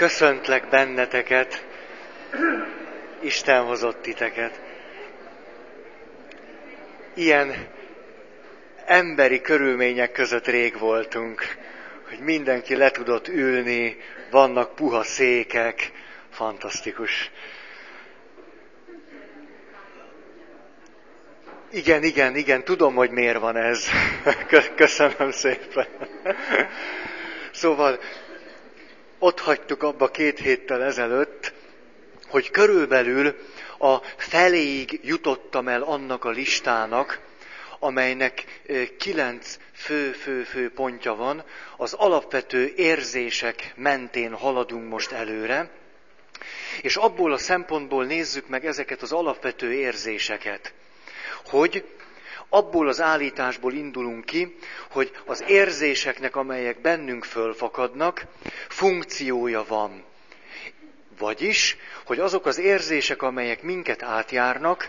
Köszöntlek benneteket, Isten hozott titeket. Ilyen emberi körülmények között rég voltunk, hogy mindenki le tudott ülni, vannak puha székek, fantasztikus. Igen, igen, igen, tudom, hogy miért van ez. Köszönöm szépen. Szóval ott hagytuk abba két héttel ezelőtt, hogy körülbelül a feléig jutottam el annak a listának, amelynek kilenc fő-fő-fő pontja van. Az alapvető érzések mentén haladunk most előre, és abból a szempontból nézzük meg ezeket az alapvető érzéseket, hogy abból az állításból indulunk ki, hogy az érzéseknek, amelyek bennünk fölfakadnak, funkciója van. Vagyis, hogy azok az érzések, amelyek minket átjárnak,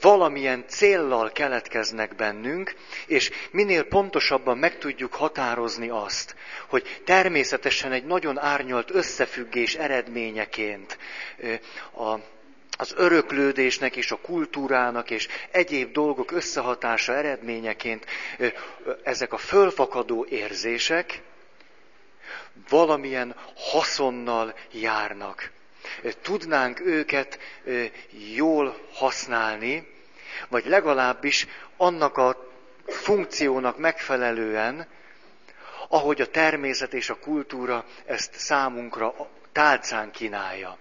valamilyen céllal keletkeznek bennünk, és minél pontosabban meg tudjuk határozni azt, hogy természetesen egy nagyon árnyalt összefüggés eredményeként a az öröklődésnek és a kultúrának és egyéb dolgok összehatása eredményeként ezek a fölfakadó érzések valamilyen haszonnal járnak. Tudnánk őket jól használni, vagy legalábbis annak a funkciónak megfelelően, ahogy a természet és a kultúra ezt számunkra tálcán kínálja.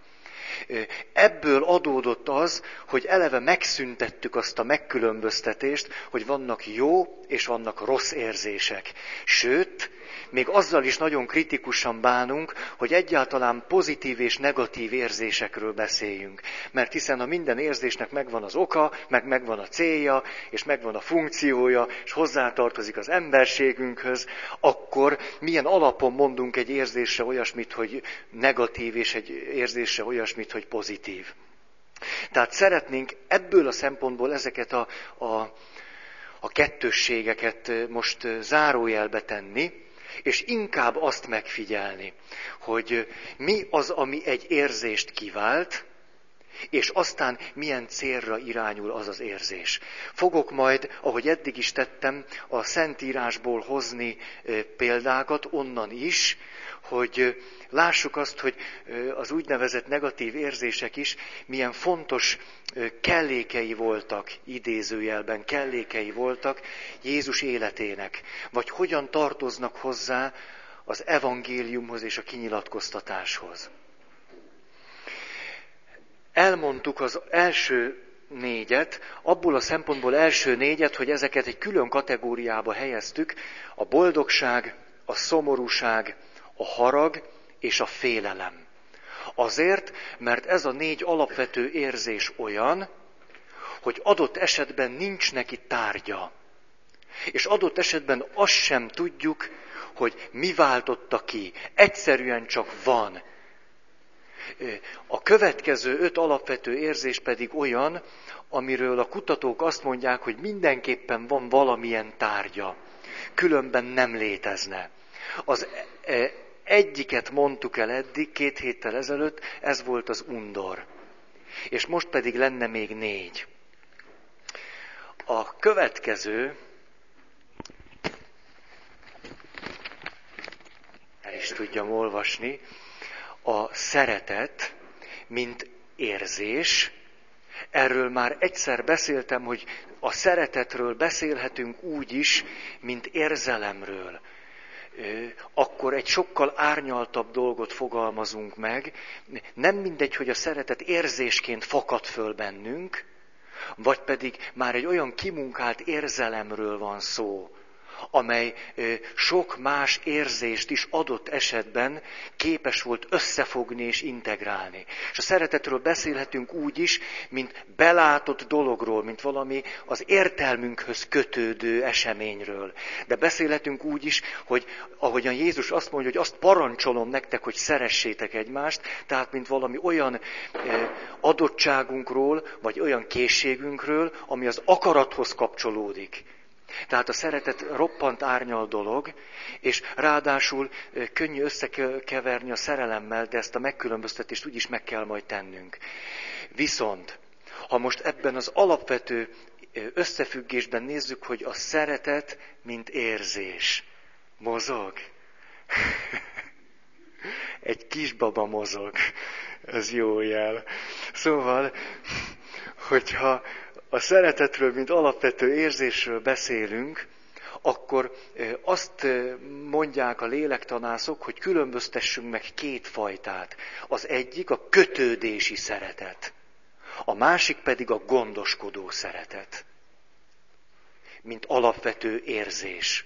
Ebből adódott az, hogy eleve megszüntettük azt a megkülönböztetést, hogy vannak jó és vannak rossz érzések. Sőt, még azzal is nagyon kritikusan bánunk, hogy egyáltalán pozitív és negatív érzésekről beszéljünk. Mert hiszen a minden érzésnek megvan az oka, meg megvan a célja, és megvan a funkciója, és hozzátartozik az emberségünkhöz, akkor milyen alapon mondunk egy érzésre olyasmit, hogy negatív, és egy érzésre olyasmit, hogy pozitív. Tehát szeretnénk ebből a szempontból ezeket a, a, a kettősségeket most zárójelbe tenni, és inkább azt megfigyelni, hogy mi az, ami egy érzést kivált, és aztán milyen célra irányul az az érzés. Fogok majd, ahogy eddig is tettem, a Szentírásból hozni példákat onnan is, hogy lássuk azt, hogy az úgynevezett negatív érzések is milyen fontos kellékei voltak, idézőjelben kellékei voltak Jézus életének, vagy hogyan tartoznak hozzá az evangéliumhoz és a kinyilatkoztatáshoz. Elmondtuk az első négyet, abból a szempontból első négyet, hogy ezeket egy külön kategóriába helyeztük, a boldogság, a szomorúság, a harag és a félelem. Azért, mert ez a négy alapvető érzés olyan, hogy adott esetben nincs neki tárgya. És adott esetben azt sem tudjuk, hogy mi váltotta ki. Egyszerűen csak van. A következő öt alapvető érzés pedig olyan, amiről a kutatók azt mondják, hogy mindenképpen van valamilyen tárgya. Különben nem létezne. Az e, egyiket mondtuk el eddig, két héttel ezelőtt, ez volt az undor. És most pedig lenne még négy. A következő, el is tudjam olvasni, a szeretet, mint érzés. Erről már egyszer beszéltem, hogy a szeretetről beszélhetünk úgy is, mint érzelemről akkor egy sokkal árnyaltabb dolgot fogalmazunk meg. Nem mindegy, hogy a szeretet érzésként fakad föl bennünk, vagy pedig már egy olyan kimunkált érzelemről van szó, amely sok más érzést is adott esetben képes volt összefogni és integrálni. És a szeretetről beszélhetünk úgy is, mint belátott dologról, mint valami az értelmünkhöz kötődő eseményről. De beszélhetünk úgy is, hogy ahogyan Jézus azt mondja, hogy azt parancsolom nektek, hogy szeressétek egymást, tehát mint valami olyan adottságunkról, vagy olyan készségünkről, ami az akarathoz kapcsolódik Tehát a szeretet roppant árnyal dolog, és ráadásul könnyű összekeverni a szerelemmel, de ezt a megkülönböztetést úgyis meg kell majd tennünk. Viszont, ha most ebben az alapvető összefüggésben nézzük, hogy a szeretet, mint érzés, mozog. Egy kisbaba mozog. Ez jó jel. Szóval, hogyha a szeretetről, mint alapvető érzésről beszélünk, akkor azt mondják a lélektanászok, hogy különböztessünk meg két fajtát. Az egyik a kötődési szeretet, a másik pedig a gondoskodó szeretet, mint alapvető érzés,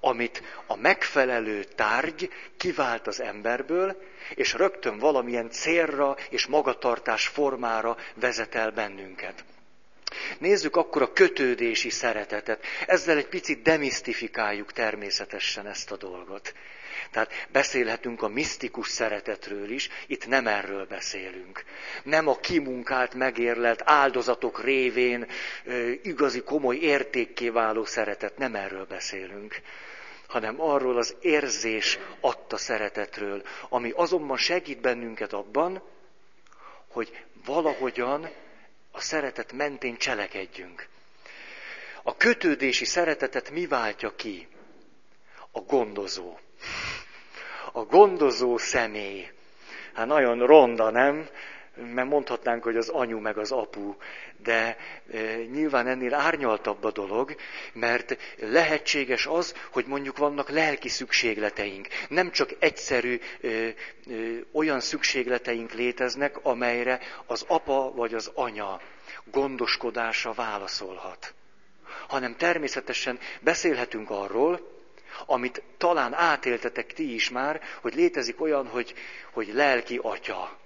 amit a megfelelő tárgy kivált az emberből, és rögtön valamilyen célra és magatartás formára vezet el bennünket. Nézzük akkor a kötődési szeretetet. Ezzel egy picit demisztifikáljuk természetesen ezt a dolgot. Tehát beszélhetünk a misztikus szeretetről is, itt nem erről beszélünk. Nem a kimunkált, megérlelt áldozatok révén igazi komoly értékké váló szeretet, nem erről beszélünk hanem arról az érzés adta szeretetről, ami azonban segít bennünket abban, hogy valahogyan a szeretet mentén cselekedjünk. A kötődési szeretetet mi váltja ki? A gondozó. A gondozó személy. Hát nagyon ronda, nem? Mert mondhatnánk, hogy az anyu meg az apu, de e, nyilván ennél árnyaltabb a dolog, mert lehetséges az, hogy mondjuk vannak lelki szükségleteink. Nem csak egyszerű e, e, olyan szükségleteink léteznek, amelyre az apa vagy az anya gondoskodása válaszolhat. Hanem természetesen beszélhetünk arról, amit talán átéltetek ti is már, hogy létezik olyan, hogy, hogy lelki atya,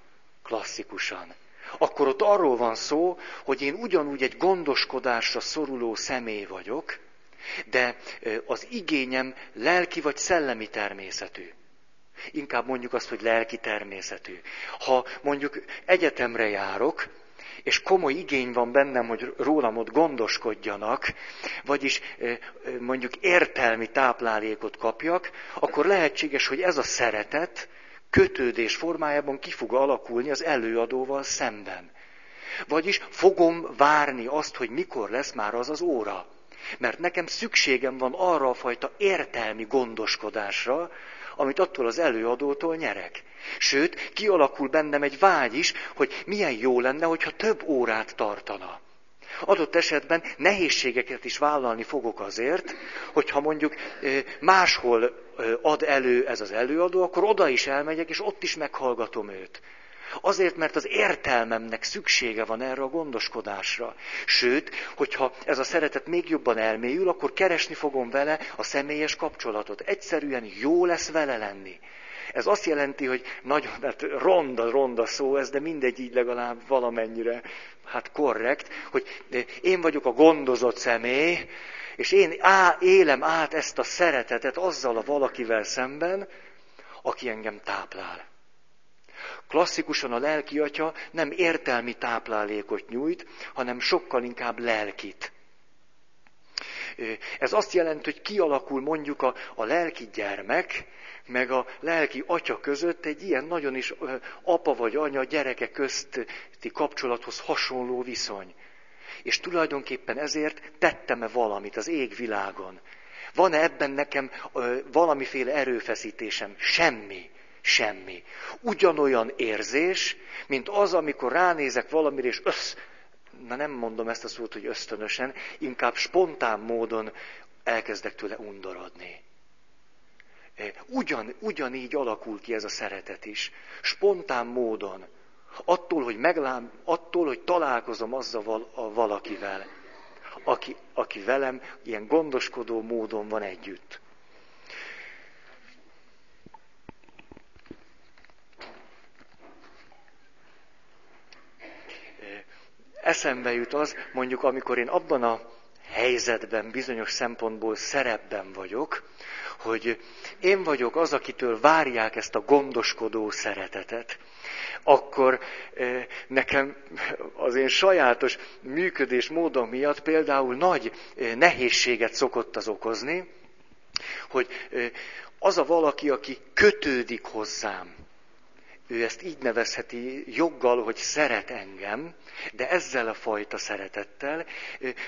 klasszikusan. Akkor ott arról van szó, hogy én ugyanúgy egy gondoskodásra szoruló személy vagyok, de az igényem lelki vagy szellemi természetű. Inkább mondjuk azt, hogy lelki természetű. Ha mondjuk egyetemre járok, és komoly igény van bennem, hogy rólam ott gondoskodjanak, vagyis mondjuk értelmi táplálékot kapjak, akkor lehetséges, hogy ez a szeretet kötődés formájában ki fog alakulni az előadóval szemben. Vagyis fogom várni azt, hogy mikor lesz már az az óra. Mert nekem szükségem van arra a fajta értelmi gondoskodásra, amit attól az előadótól nyerek. Sőt, kialakul bennem egy vágy is, hogy milyen jó lenne, hogyha több órát tartana. Adott esetben nehézségeket is vállalni fogok azért, hogyha mondjuk máshol ad elő ez az előadó, akkor oda is elmegyek, és ott is meghallgatom őt. Azért, mert az értelmemnek szüksége van erre a gondoskodásra. Sőt, hogyha ez a szeretet még jobban elmélyül, akkor keresni fogom vele a személyes kapcsolatot. Egyszerűen jó lesz vele lenni. Ez azt jelenti, hogy nagyon, hát ronda, ronda szó ez, de mindegy így legalább valamennyire, hát korrekt, hogy én vagyok a gondozott személy, és én á, élem át ezt a szeretetet azzal a valakivel szemben, aki engem táplál. Klasszikusan a lelki atya nem értelmi táplálékot nyújt, hanem sokkal inkább lelkit. Ez azt jelenti, hogy kialakul mondjuk a, a lelki gyermek, meg a lelki atya között egy ilyen nagyon is apa vagy anya gyereke közti kapcsolathoz hasonló viszony. És tulajdonképpen ezért tettem-e valamit az égvilágon? Van-e ebben nekem valamiféle erőfeszítésem? Semmi. Semmi. Ugyanolyan érzés, mint az, amikor ránézek valamire, és össz, na nem mondom ezt a szót, hogy ösztönösen, inkább spontán módon elkezdek tőle undorodni. Ugyan, ugyanígy alakul ki ez a szeretet is. Spontán módon. Attól, hogy meglám, attól, hogy találkozom azzal a valakivel, aki, aki velem ilyen gondoskodó módon van együtt. eszembe jut az, mondjuk amikor én abban a helyzetben, bizonyos szempontból szerepben vagyok, hogy én vagyok az, akitől várják ezt a gondoskodó szeretetet, akkor nekem az én sajátos működés módom miatt például nagy nehézséget szokott az okozni, hogy az a valaki, aki kötődik hozzám, ő ezt így nevezheti joggal, hogy szeret engem, de ezzel a fajta szeretettel,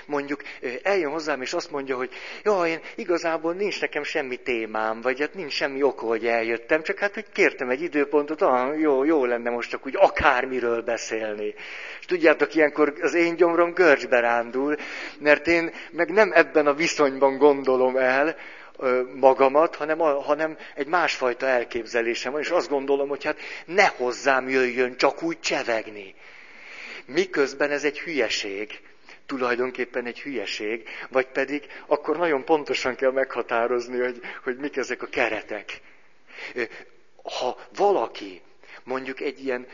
mondjuk eljön hozzám, és azt mondja, hogy jó, én igazából nincs nekem semmi témám, vagy hát nincs semmi ok, hogy eljöttem, csak hát, hogy kértem egy időpontot, ah, jó, jó lenne most csak úgy akármiről beszélni. És tudjátok, ilyenkor az én gyomrom görcsbe rándul, mert én meg nem ebben a viszonyban gondolom el, magamat, hanem, hanem egy másfajta elképzelésem van, és azt gondolom, hogy hát ne hozzám jöjjön csak úgy csevegni. Miközben ez egy hülyeség, tulajdonképpen egy hülyeség, vagy pedig akkor nagyon pontosan kell meghatározni, hogy, hogy mik ezek a keretek. Ha valaki mondjuk egy ilyen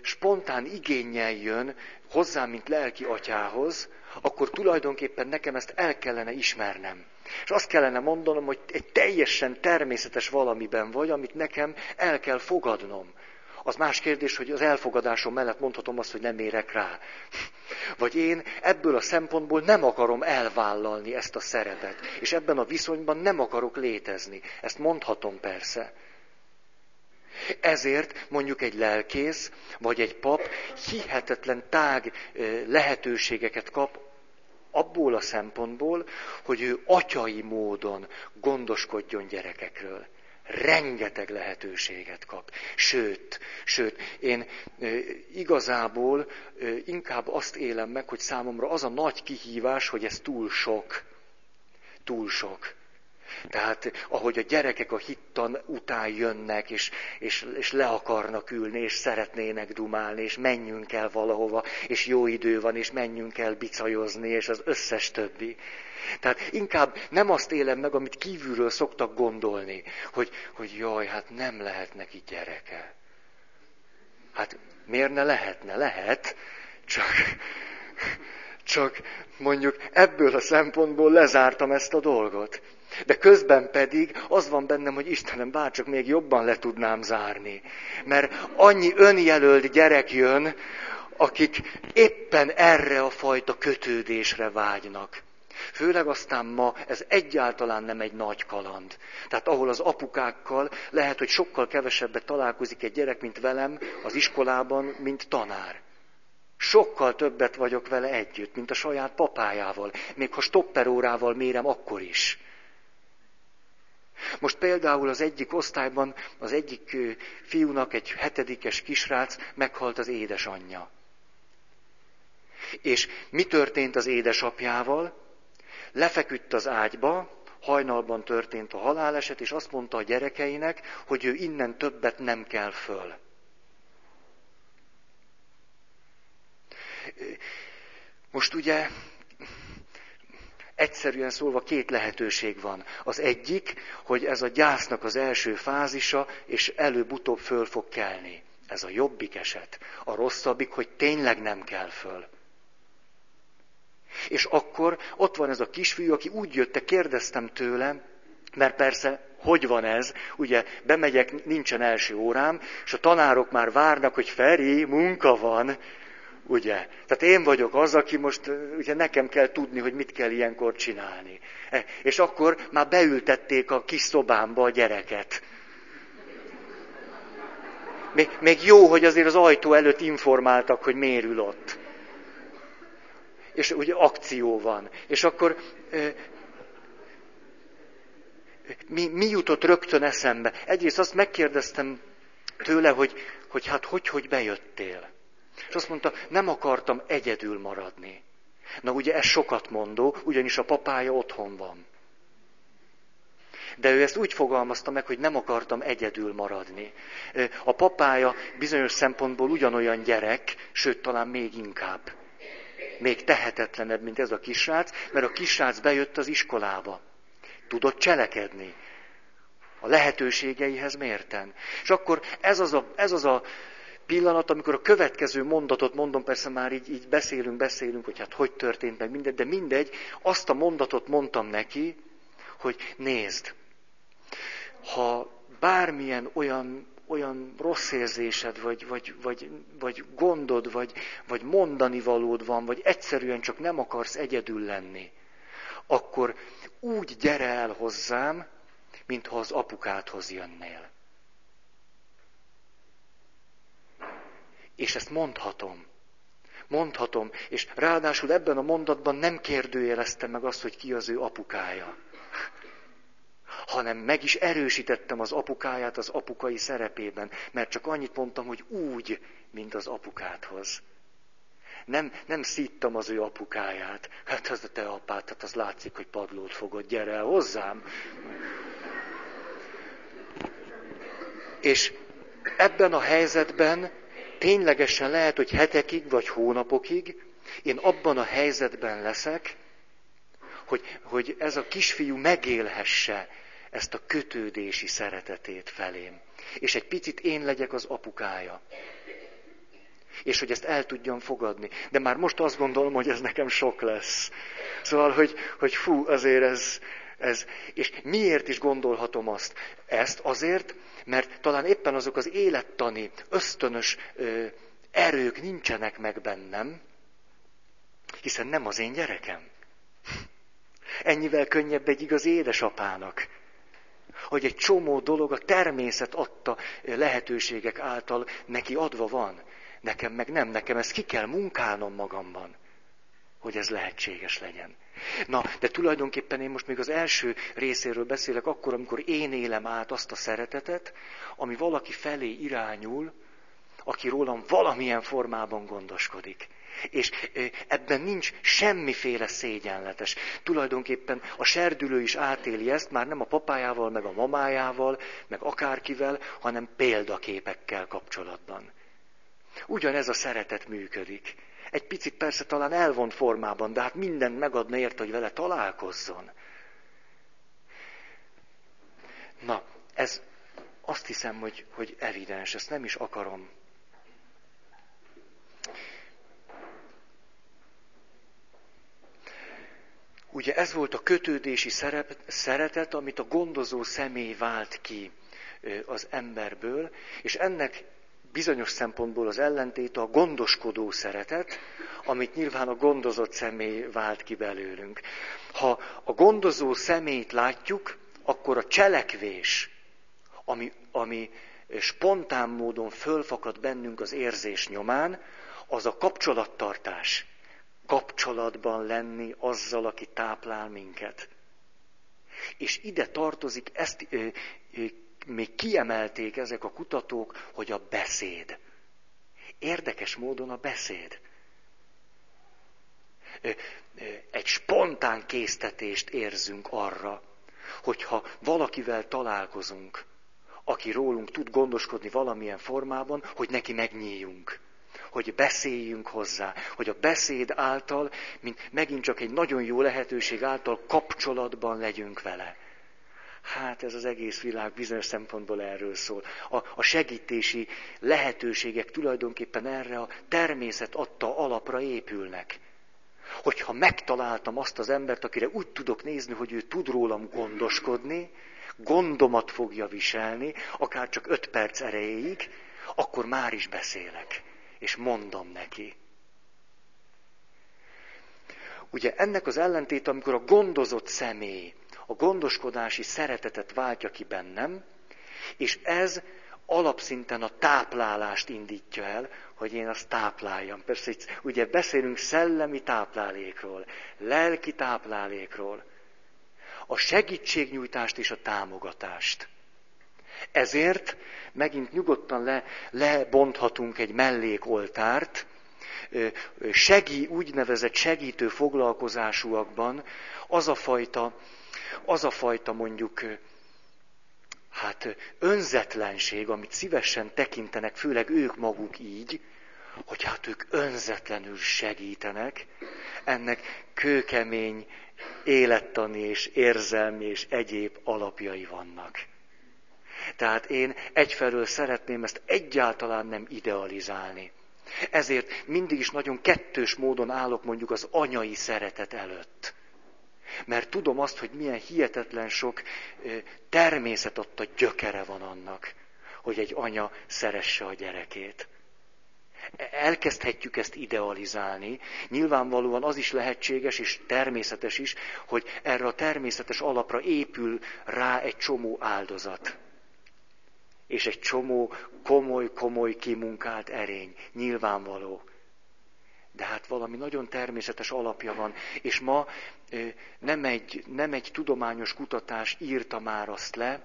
spontán igényel jön hozzám, mint lelki atyához, akkor tulajdonképpen nekem ezt el kellene ismernem. És azt kellene mondanom, hogy egy teljesen természetes valamiben vagy, amit nekem el kell fogadnom. Az más kérdés, hogy az elfogadásom mellett mondhatom azt, hogy nem érek rá. Vagy én ebből a szempontból nem akarom elvállalni ezt a szerepet, és ebben a viszonyban nem akarok létezni. Ezt mondhatom persze. Ezért mondjuk egy lelkész, vagy egy pap hihetetlen tág lehetőségeket kap abból a szempontból, hogy ő atyai módon gondoskodjon gyerekekről. Rengeteg lehetőséget kap. Sőt, sőt, én igazából inkább azt élem meg, hogy számomra az a nagy kihívás, hogy ez túl sok. Túl sok. Tehát ahogy a gyerekek a hittan után jönnek, és, és, és le akarnak ülni, és szeretnének dumálni, és menjünk el valahova, és jó idő van, és menjünk el bicajozni, és az összes többi. Tehát inkább nem azt élem meg, amit kívülről szoktak gondolni, hogy, hogy jaj, hát nem lehet neki gyereke. Hát miért ne lehetne? Lehet, csak, csak mondjuk ebből a szempontból lezártam ezt a dolgot. De közben pedig az van bennem, hogy Istenem, bárcsak még jobban le tudnám zárni. Mert annyi önjelölt gyerek jön, akik éppen erre a fajta kötődésre vágynak. Főleg aztán ma ez egyáltalán nem egy nagy kaland. Tehát ahol az apukákkal lehet, hogy sokkal kevesebbet találkozik egy gyerek, mint velem az iskolában, mint tanár. Sokkal többet vagyok vele együtt, mint a saját papájával, még ha stopperórával mérem, akkor is. Most például az egyik osztályban az egyik fiúnak, egy hetedikes kisrác meghalt az édesanyja. És mi történt az édesapjával? Lefeküdt az ágyba, hajnalban történt a haláleset, és azt mondta a gyerekeinek, hogy ő innen többet nem kell föl. Most ugye Egyszerűen szólva két lehetőség van. Az egyik, hogy ez a gyásznak az első fázisa, és előbb-utóbb föl fog kelni. Ez a jobbik eset. A rosszabbik, hogy tényleg nem kell föl. És akkor ott van ez a kisfiú, aki úgy jött, kérdeztem tőle, mert persze, hogy van ez? Ugye bemegyek, nincsen első órám, és a tanárok már várnak, hogy Feri, munka van. Ugye? Tehát én vagyok az, aki most, ugye nekem kell tudni, hogy mit kell ilyenkor csinálni. E, és akkor már beültették a kis szobámba a gyereket. Még, még jó, hogy azért az ajtó előtt informáltak, hogy miért ül ott. És ugye akció van. És akkor mi, mi jutott rögtön eszembe? Egyrészt azt megkérdeztem tőle, hogy, hogy hát hogy, hogy bejöttél. És azt mondta, nem akartam egyedül maradni. Na ugye ez sokat mondó, ugyanis a papája otthon van. De ő ezt úgy fogalmazta meg, hogy nem akartam egyedül maradni. A papája bizonyos szempontból ugyanolyan gyerek, sőt talán még inkább. Még tehetetlenebb, mint ez a kisrác, mert a kisrác bejött az iskolába. Tudott cselekedni. A lehetőségeihez mérten. És akkor ez az a, ez az a pillanat, amikor a következő mondatot mondom, persze már így, így beszélünk, beszélünk, hogy hát hogy történt meg minden, de mindegy, azt a mondatot mondtam neki, hogy nézd, ha bármilyen olyan, olyan rossz érzésed, vagy, vagy, vagy, vagy gondod, vagy, vagy mondani valód van, vagy egyszerűen csak nem akarsz egyedül lenni, akkor úgy gyere el hozzám, mintha az apukádhoz jönnél. És ezt mondhatom. Mondhatom, és ráadásul ebben a mondatban nem kérdőjeleztem meg azt, hogy ki az ő apukája hanem meg is erősítettem az apukáját az apukai szerepében, mert csak annyit mondtam, hogy úgy, mint az apukádhoz. Nem, nem szíttam az ő apukáját. Hát az a te apád, hát az látszik, hogy padlót fogod, gyere el hozzám. És ebben a helyzetben ténylegesen lehet, hogy hetekig vagy hónapokig én abban a helyzetben leszek, hogy, hogy ez a kisfiú megélhesse ezt a kötődési szeretetét felém. És egy picit én legyek az apukája. És hogy ezt el tudjam fogadni. De már most azt gondolom, hogy ez nekem sok lesz. Szóval, hogy, hogy fú, azért ez, ez. És miért is gondolhatom azt? Ezt azért, mert talán éppen azok az élettani, ösztönös ö, erők nincsenek meg bennem, hiszen nem az én gyerekem. Ennyivel könnyebb egy igaz édesapának, hogy egy csomó dolog a természet adta lehetőségek által neki adva van. Nekem meg nem, nekem ezt ki kell munkálnom magamban, hogy ez lehetséges legyen. Na, de tulajdonképpen én most még az első részéről beszélek akkor, amikor én élem át azt a szeretetet, ami valaki felé irányul, aki rólam valamilyen formában gondoskodik. És ebben nincs semmiféle szégyenletes. Tulajdonképpen a serdülő is átéli ezt, már nem a papájával, meg a mamájával, meg akárkivel, hanem példaképekkel kapcsolatban. Ugyanez a szeretet működik. Egy picit persze talán elvont formában, de hát mindent megadna ért, hogy vele találkozzon. Na, ez azt hiszem, hogy, hogy evidens, ezt nem is akarom Ugye ez volt a kötődési szerep, szeretet, amit a gondozó személy vált ki az emberből, és ennek bizonyos szempontból az ellentéte a gondoskodó szeretet, amit nyilván a gondozott személy vált ki belőlünk. Ha a gondozó személyt látjuk, akkor a cselekvés, ami, ami spontán módon fölfakad bennünk az érzés nyomán, az a kapcsolattartás kapcsolatban lenni azzal, aki táplál minket. És ide tartozik, ezt még kiemelték ezek a kutatók, hogy a beszéd. Érdekes módon a beszéd. Egy spontán késztetést érzünk arra, hogyha valakivel találkozunk, aki rólunk tud gondoskodni valamilyen formában, hogy neki megnyíljunk hogy beszéljünk hozzá, hogy a beszéd által, mint megint csak egy nagyon jó lehetőség által kapcsolatban legyünk vele. Hát ez az egész világ bizonyos szempontból erről szól. A, a segítési lehetőségek tulajdonképpen erre a természet adta alapra épülnek. Hogyha megtaláltam azt az embert, akire úgy tudok nézni, hogy ő tud rólam gondoskodni, gondomat fogja viselni, akár csak öt perc erejéig, akkor már is beszélek és mondom neki. Ugye ennek az ellentét, amikor a gondozott személy a gondoskodási szeretetet váltja ki bennem, és ez alapszinten a táplálást indítja el, hogy én azt tápláljam. Persze itt ugye beszélünk szellemi táplálékról, lelki táplálékról, a segítségnyújtást és a támogatást. Ezért megint nyugodtan le, lebonthatunk egy mellékoltárt, segí, úgynevezett segítő foglalkozásúakban az a fajta, az a fajta mondjuk, hát önzetlenség, amit szívesen tekintenek, főleg ők maguk így, hogy hát ők önzetlenül segítenek, ennek kőkemény élettani és érzelmi és egyéb alapjai vannak. Tehát én egyfelől szeretném ezt egyáltalán nem idealizálni. Ezért mindig is nagyon kettős módon állok mondjuk az anyai szeretet előtt. Mert tudom azt, hogy milyen hihetetlen sok természet ott a gyökere van annak, hogy egy anya szeresse a gyerekét. Elkezdhetjük ezt idealizálni. Nyilvánvalóan az is lehetséges és természetes is, hogy erre a természetes alapra épül rá egy csomó áldozat. És egy csomó komoly-komoly kimunkált erény. Nyilvánvaló de hát valami nagyon természetes alapja van. És ma nem egy, nem egy tudományos kutatás írta már azt le,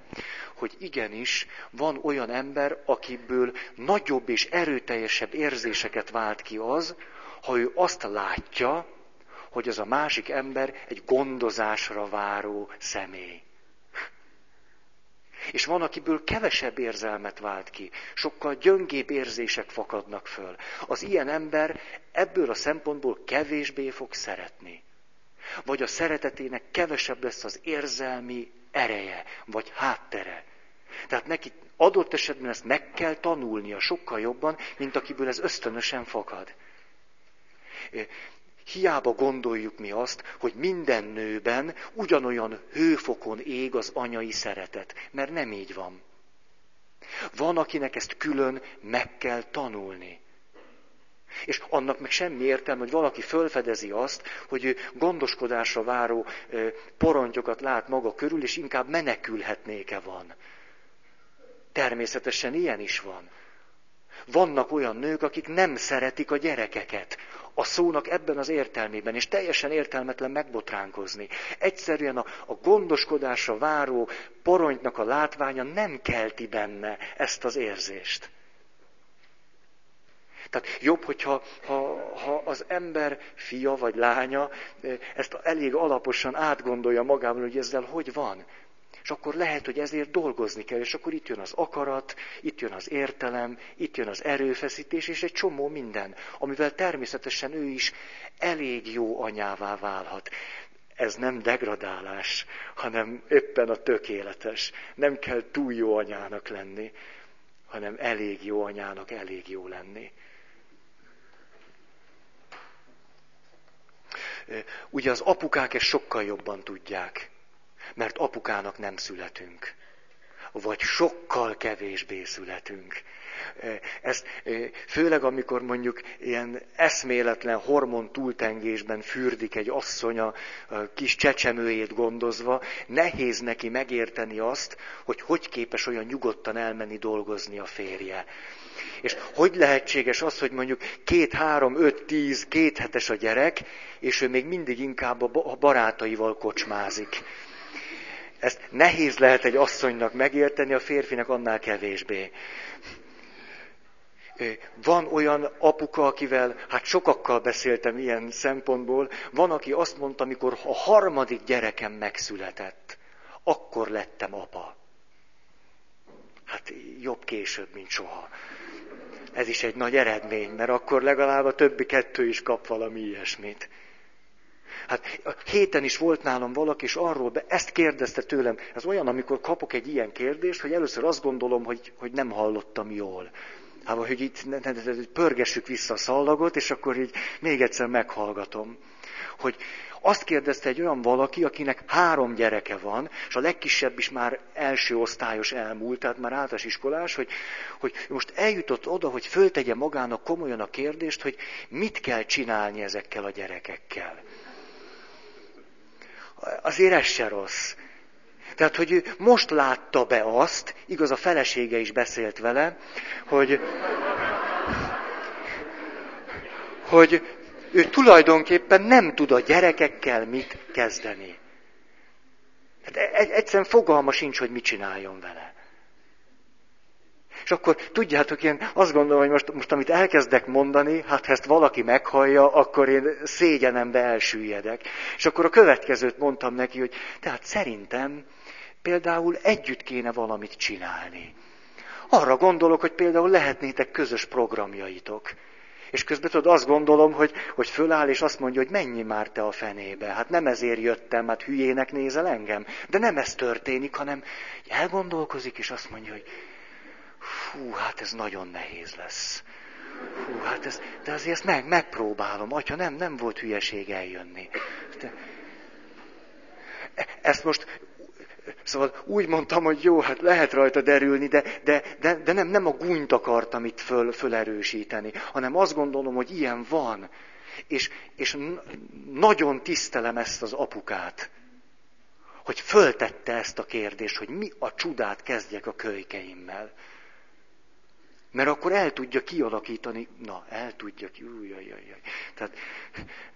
hogy igenis van olyan ember, akiből nagyobb és erőteljesebb érzéseket vált ki az, ha ő azt látja, hogy az a másik ember egy gondozásra váró személy. És van, akiből kevesebb érzelmet vált ki, sokkal gyöngébb érzések fakadnak föl. Az ilyen ember ebből a szempontból kevésbé fog szeretni. Vagy a szeretetének kevesebb lesz az érzelmi ereje, vagy háttere. Tehát neki adott esetben ezt meg kell tanulnia sokkal jobban, mint akiből ez ösztönösen fakad. Hiába gondoljuk mi azt, hogy minden nőben ugyanolyan hőfokon ég az anyai szeretet, mert nem így van. Van, akinek ezt külön meg kell tanulni. És annak meg semmi értelme, hogy valaki fölfedezi azt, hogy ő gondoskodásra váró porontyokat lát maga körül, és inkább menekülhetnéke van. Természetesen ilyen is van. Vannak olyan nők, akik nem szeretik a gyerekeket. A szónak ebben az értelmében, és teljesen értelmetlen megbotránkozni. Egyszerűen a, a gondoskodásra váró poronynak a látványa nem kelti benne ezt az érzést. Tehát jobb, hogyha ha, ha az ember fia vagy lánya ezt elég alaposan átgondolja magával, hogy ezzel hogy van. És akkor lehet, hogy ezért dolgozni kell, és akkor itt jön az akarat, itt jön az értelem, itt jön az erőfeszítés, és egy csomó minden, amivel természetesen ő is elég jó anyává válhat. Ez nem degradálás, hanem éppen a tökéletes. Nem kell túl jó anyának lenni, hanem elég jó anyának elég jó lenni. Ugye az apukák ezt sokkal jobban tudják mert apukának nem születünk. Vagy sokkal kevésbé születünk. Ez főleg, amikor mondjuk ilyen eszméletlen hormon túltengésben fürdik egy asszony a kis csecsemőjét gondozva, nehéz neki megérteni azt, hogy hogy képes olyan nyugodtan elmenni dolgozni a férje. És hogy lehetséges az, hogy mondjuk két, három, öt, tíz, két hetes a gyerek, és ő még mindig inkább a barátaival kocsmázik ezt nehéz lehet egy asszonynak megérteni, a férfinak annál kevésbé. Van olyan apuka, akivel, hát sokakkal beszéltem ilyen szempontból, van, aki azt mondta, amikor a harmadik gyerekem megszületett, akkor lettem apa. Hát jobb később, mint soha. Ez is egy nagy eredmény, mert akkor legalább a többi kettő is kap valami ilyesmit. Hát héten is volt nálam valaki, és arról be, ezt kérdezte tőlem. Ez olyan, amikor kapok egy ilyen kérdést, hogy először azt gondolom, hogy, hogy nem hallottam jól. Hát, hogy itt ne, ne, ne, pörgessük vissza a szallagot, és akkor így még egyszer meghallgatom. Hogy azt kérdezte egy olyan valaki, akinek három gyereke van, és a legkisebb is már első osztályos elmúlt, tehát már általános iskolás, hogy, hogy most eljutott oda, hogy föltegye magának komolyan a kérdést, hogy mit kell csinálni ezekkel a gyerekekkel azért ez se rossz. Tehát, hogy ő most látta be azt, igaz, a felesége is beszélt vele, hogy, hogy ő tulajdonképpen nem tud a gyerekekkel mit kezdeni. Hát e-, egyszerűen fogalma sincs, hogy mit csináljon vele. És akkor tudjátok, én azt gondolom, hogy most, most amit elkezdek mondani, hát ha ezt valaki meghallja, akkor én szégyenembe elsüllyedek. És akkor a következőt mondtam neki, hogy tehát szerintem például együtt kéne valamit csinálni. Arra gondolok, hogy például lehetnétek közös programjaitok. És közben tudod, azt gondolom, hogy, hogy föláll, és azt mondja, hogy menj már te a fenébe. Hát nem ezért jöttem, hát hülyének nézel engem. De nem ez történik, hanem elgondolkozik, és azt mondja, hogy Fú, hát ez nagyon nehéz lesz. Fú, hát ez, de azért ezt meg, megpróbálom. Atya, nem, nem volt hülyeség eljönni. De, ezt most Szóval úgy mondtam, hogy jó, hát lehet rajta derülni, de, de, de, de nem, nem a gúnyt akartam itt föl, fölerősíteni, hanem azt gondolom, hogy ilyen van. És, és nagyon tisztelem ezt az apukát, hogy föltette ezt a kérdést, hogy mi a csodát kezdjek a kölykeimmel. Mert akkor el tudja kialakítani, na, el tudja ki, ujjajajaj. Tehát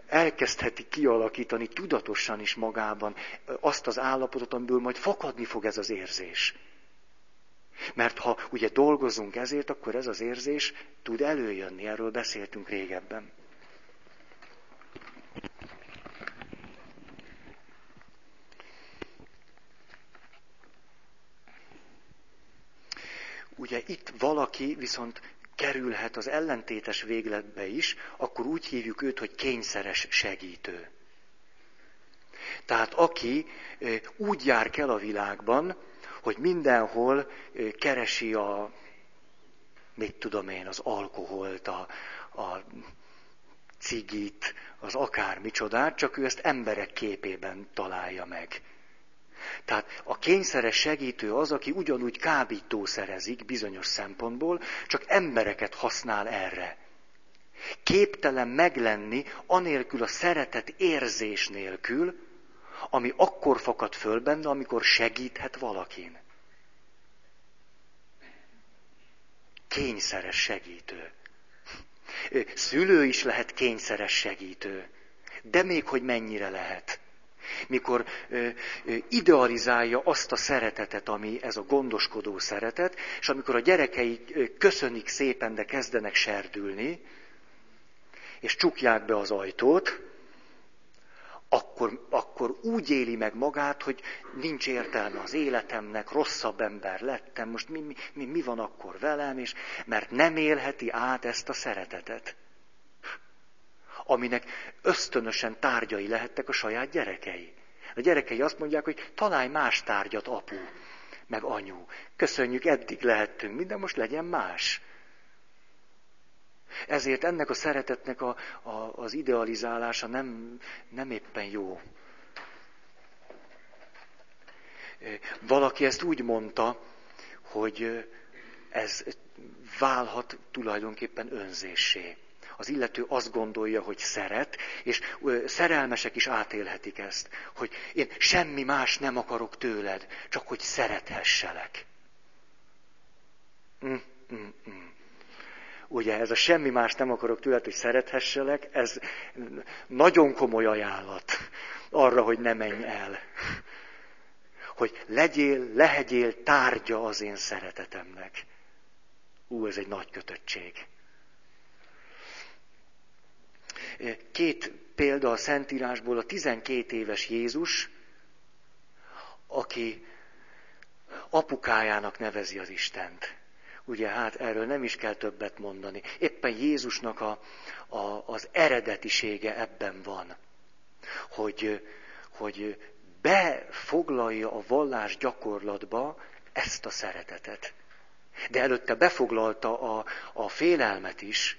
elkezdheti kialakítani tudatosan is magában azt az állapotot, amiből majd fakadni fog ez az érzés. Mert ha ugye dolgozunk ezért, akkor ez az érzés tud előjönni, erről beszéltünk régebben. Ugye itt valaki viszont kerülhet az ellentétes végletbe is, akkor úgy hívjuk őt, hogy kényszeres segítő. Tehát aki úgy jár kell a világban, hogy mindenhol keresi a, mit tudom én, az alkoholt, a, a cigit, az akármicsodát, csak ő ezt emberek képében találja meg. Tehát a kényszeres segítő az, aki ugyanúgy kábítószerezik bizonyos szempontból, csak embereket használ erre. Képtelen meglenni anélkül a szeretet érzés nélkül, ami akkor fakad föl benne, amikor segíthet valakin. Kényszeres segítő. Szülő is lehet kényszeres segítő. De még hogy mennyire lehet mikor idealizálja azt a szeretetet, ami ez a gondoskodó szeretet, és amikor a gyerekei köszönik szépen, de kezdenek serdülni, és csukják be az ajtót, akkor, akkor úgy éli meg magát, hogy nincs értelme az életemnek, rosszabb ember lettem, most mi, mi, mi van akkor velem, és mert nem élheti át ezt a szeretetet aminek ösztönösen tárgyai lehettek a saját gyerekei. A gyerekei azt mondják, hogy találj más tárgyat, apu, meg anyu. Köszönjük, eddig lehettünk, minden most legyen más. Ezért ennek a szeretetnek a, a, az idealizálása nem, nem éppen jó. Valaki ezt úgy mondta, hogy ez válhat tulajdonképpen önzésé az illető azt gondolja, hogy szeret, és szerelmesek is átélhetik ezt, hogy én semmi más nem akarok tőled, csak hogy szerethesselek. Mm, mm, mm. Ugye ez a semmi más nem akarok tőled, hogy szerethesselek, ez nagyon komoly ajánlat arra, hogy ne menj el. Hogy legyél, lehegyél tárgya az én szeretetemnek. Ú, ez egy nagy kötöttség. Két példa a Szentírásból, a 12 éves Jézus, aki apukájának nevezi az Istent. Ugye hát erről nem is kell többet mondani. Éppen Jézusnak a, a, az eredetisége ebben van, hogy, hogy befoglalja a vallás gyakorlatba ezt a szeretetet. De előtte befoglalta a, a félelmet is,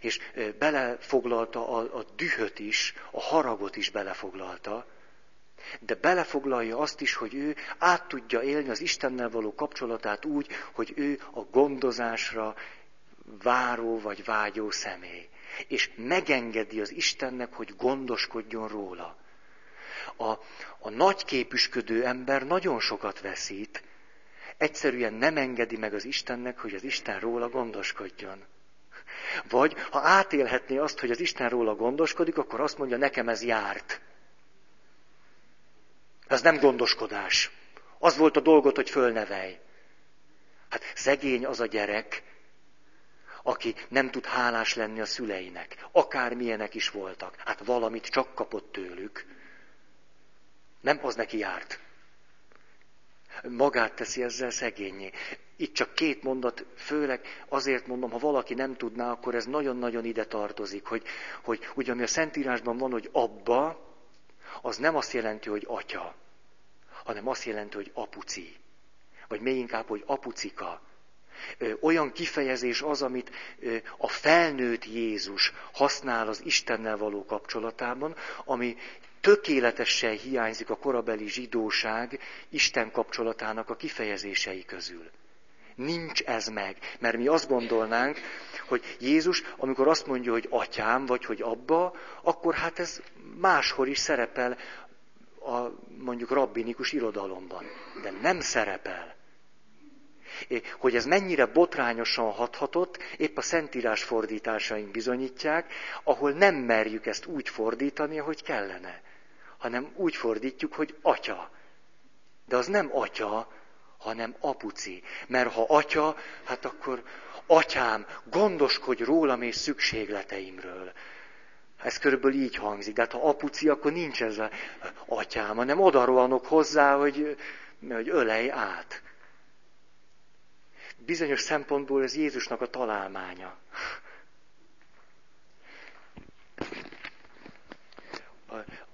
és belefoglalta a, a dühöt is, a haragot is belefoglalta, de belefoglalja azt is, hogy ő át tudja élni az Istennel való kapcsolatát úgy, hogy ő a gondozásra váró vagy vágyó személy. És megengedi az Istennek, hogy gondoskodjon róla. A, a nagyképüsködő ember nagyon sokat veszít, egyszerűen nem engedi meg az Istennek, hogy az Isten róla gondoskodjon. Vagy ha átélhetné azt, hogy az Isten róla gondoskodik, akkor azt mondja, nekem ez járt. Ez nem gondoskodás. Az volt a dolgot, hogy fölnevelj. Hát szegény az a gyerek, aki nem tud hálás lenni a szüleinek. Akármilyenek is voltak. Hát valamit csak kapott tőlük. Nem az neki járt. Magát teszi ezzel szegényé. Itt csak két mondat, főleg azért mondom, ha valaki nem tudná, akkor ez nagyon-nagyon ide tartozik, hogy, hogy ugye ami a Szentírásban van, hogy abba, az nem azt jelenti, hogy atya, hanem azt jelenti, hogy apuci. Vagy még inkább, hogy apucika. Olyan kifejezés az, amit a felnőtt Jézus használ az Istennel való kapcsolatában, ami tökéletesen hiányzik a korabeli zsidóság Isten kapcsolatának a kifejezései közül. Nincs ez meg. Mert mi azt gondolnánk, hogy Jézus, amikor azt mondja, hogy atyám, vagy hogy abba, akkor hát ez máshol is szerepel a mondjuk rabbinikus irodalomban. De nem szerepel. Hogy ez mennyire botrányosan hathatott, épp a szentírás fordításaink bizonyítják, ahol nem merjük ezt úgy fordítani, ahogy kellene, hanem úgy fordítjuk, hogy atya. De az nem atya, hanem apuci. Mert ha atya, hát akkor atyám, gondoskodj rólam és szükségleteimről. Ez körülbelül így hangzik. De hát ha apuci, akkor nincs ez a atyám, hanem oda rohanok hozzá, hogy, hogy ölej át. Bizonyos szempontból ez Jézusnak a találmánya.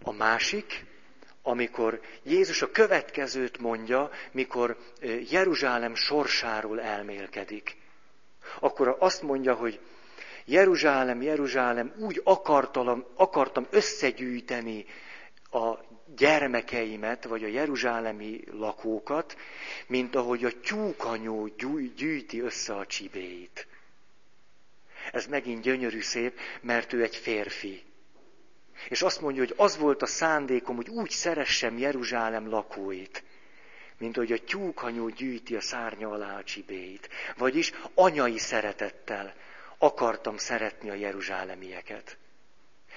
A másik, amikor Jézus a következőt mondja, mikor Jeruzsálem sorsáról elmélkedik. Akkor azt mondja, hogy Jeruzsálem, Jeruzsálem, úgy akartam, akartam összegyűjteni a gyermekeimet, vagy a jeruzsálemi lakókat, mint ahogy a tyúkanyó gyűjti össze a csibéit. Ez megint gyönyörű szép, mert ő egy férfi. És azt mondja, hogy az volt a szándékom, hogy úgy szeressem Jeruzsálem lakóit, mint hogy a tyúkanyó gyűjti a szárnya alá a csibéit. Vagyis anyai szeretettel akartam szeretni a jeruzsálemieket.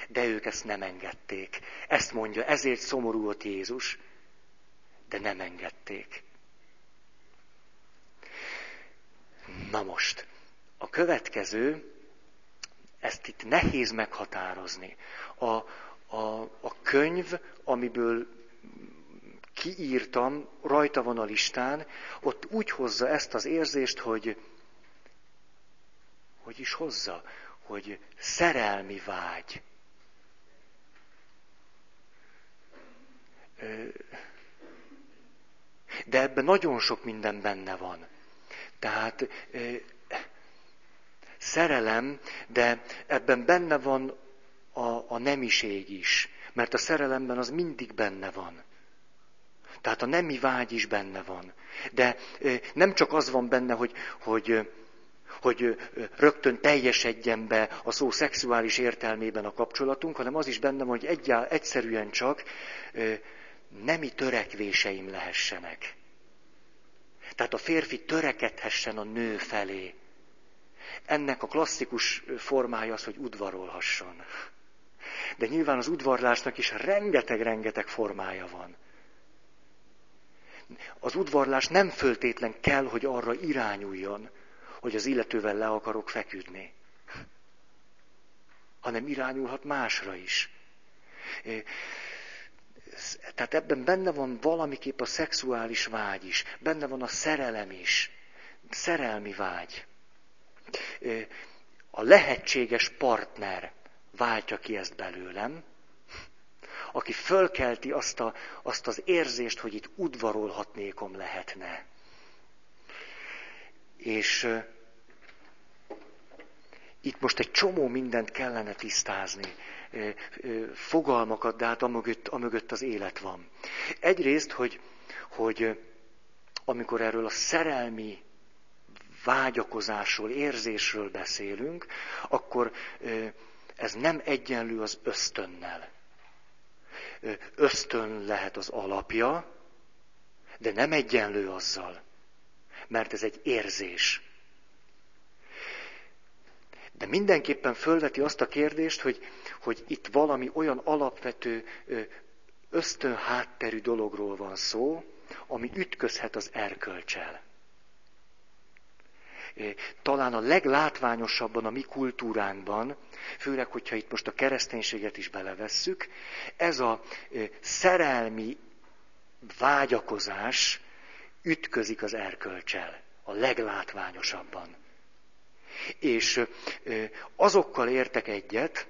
De ők ezt nem engedték. Ezt mondja, ezért szomorú volt Jézus. De nem engedték. Na most, a következő, ezt itt nehéz meghatározni. A, a, a könyv, amiből kiírtam, rajta van a listán, ott úgy hozza ezt az érzést, hogy hogy is hozza, hogy szerelmi vágy. De ebben nagyon sok minden benne van. Tehát szerelem, de ebben benne van a, a nemiség is, mert a szerelemben az mindig benne van. Tehát a nemi vágy is benne van. De nem csak az van benne, hogy, hogy, hogy rögtön teljesedjen be a szó szexuális értelmében a kapcsolatunk, hanem az is benne van, hogy egyál, egyszerűen csak nemi törekvéseim lehessenek. Tehát a férfi törekedhessen a nő felé. Ennek a klasszikus formája az, hogy udvarolhasson. De nyilván az udvarlásnak is rengeteg-rengeteg formája van. Az udvarlás nem föltétlen kell, hogy arra irányuljon, hogy az illetővel le akarok feküdni, hanem irányulhat másra is. Tehát ebben benne van valamiképp a szexuális vágy is, benne van a szerelem is, szerelmi vágy. A lehetséges partner váltja ki ezt belőlem, aki fölkelti azt, a, azt az érzést, hogy itt udvarolhatnékom lehetne. És itt most egy csomó mindent kellene tisztázni, fogalmakat, de hát amögött, amögött az élet van. Egyrészt, hogy, hogy amikor erről a szerelmi vágyakozásról, érzésről beszélünk, akkor ez nem egyenlő az ösztönnel. Ösztön lehet az alapja, de nem egyenlő azzal, mert ez egy érzés. De mindenképpen fölveti azt a kérdést, hogy, hogy itt valami olyan alapvető ösztön hátterű dologról van szó, ami ütközhet az erkölcsel. Talán a leglátványosabban a mi kultúránkban, főleg, hogyha itt most a kereszténységet is belevesszük, ez a szerelmi vágyakozás ütközik az erkölcsel a leglátványosabban. És azokkal értek egyet,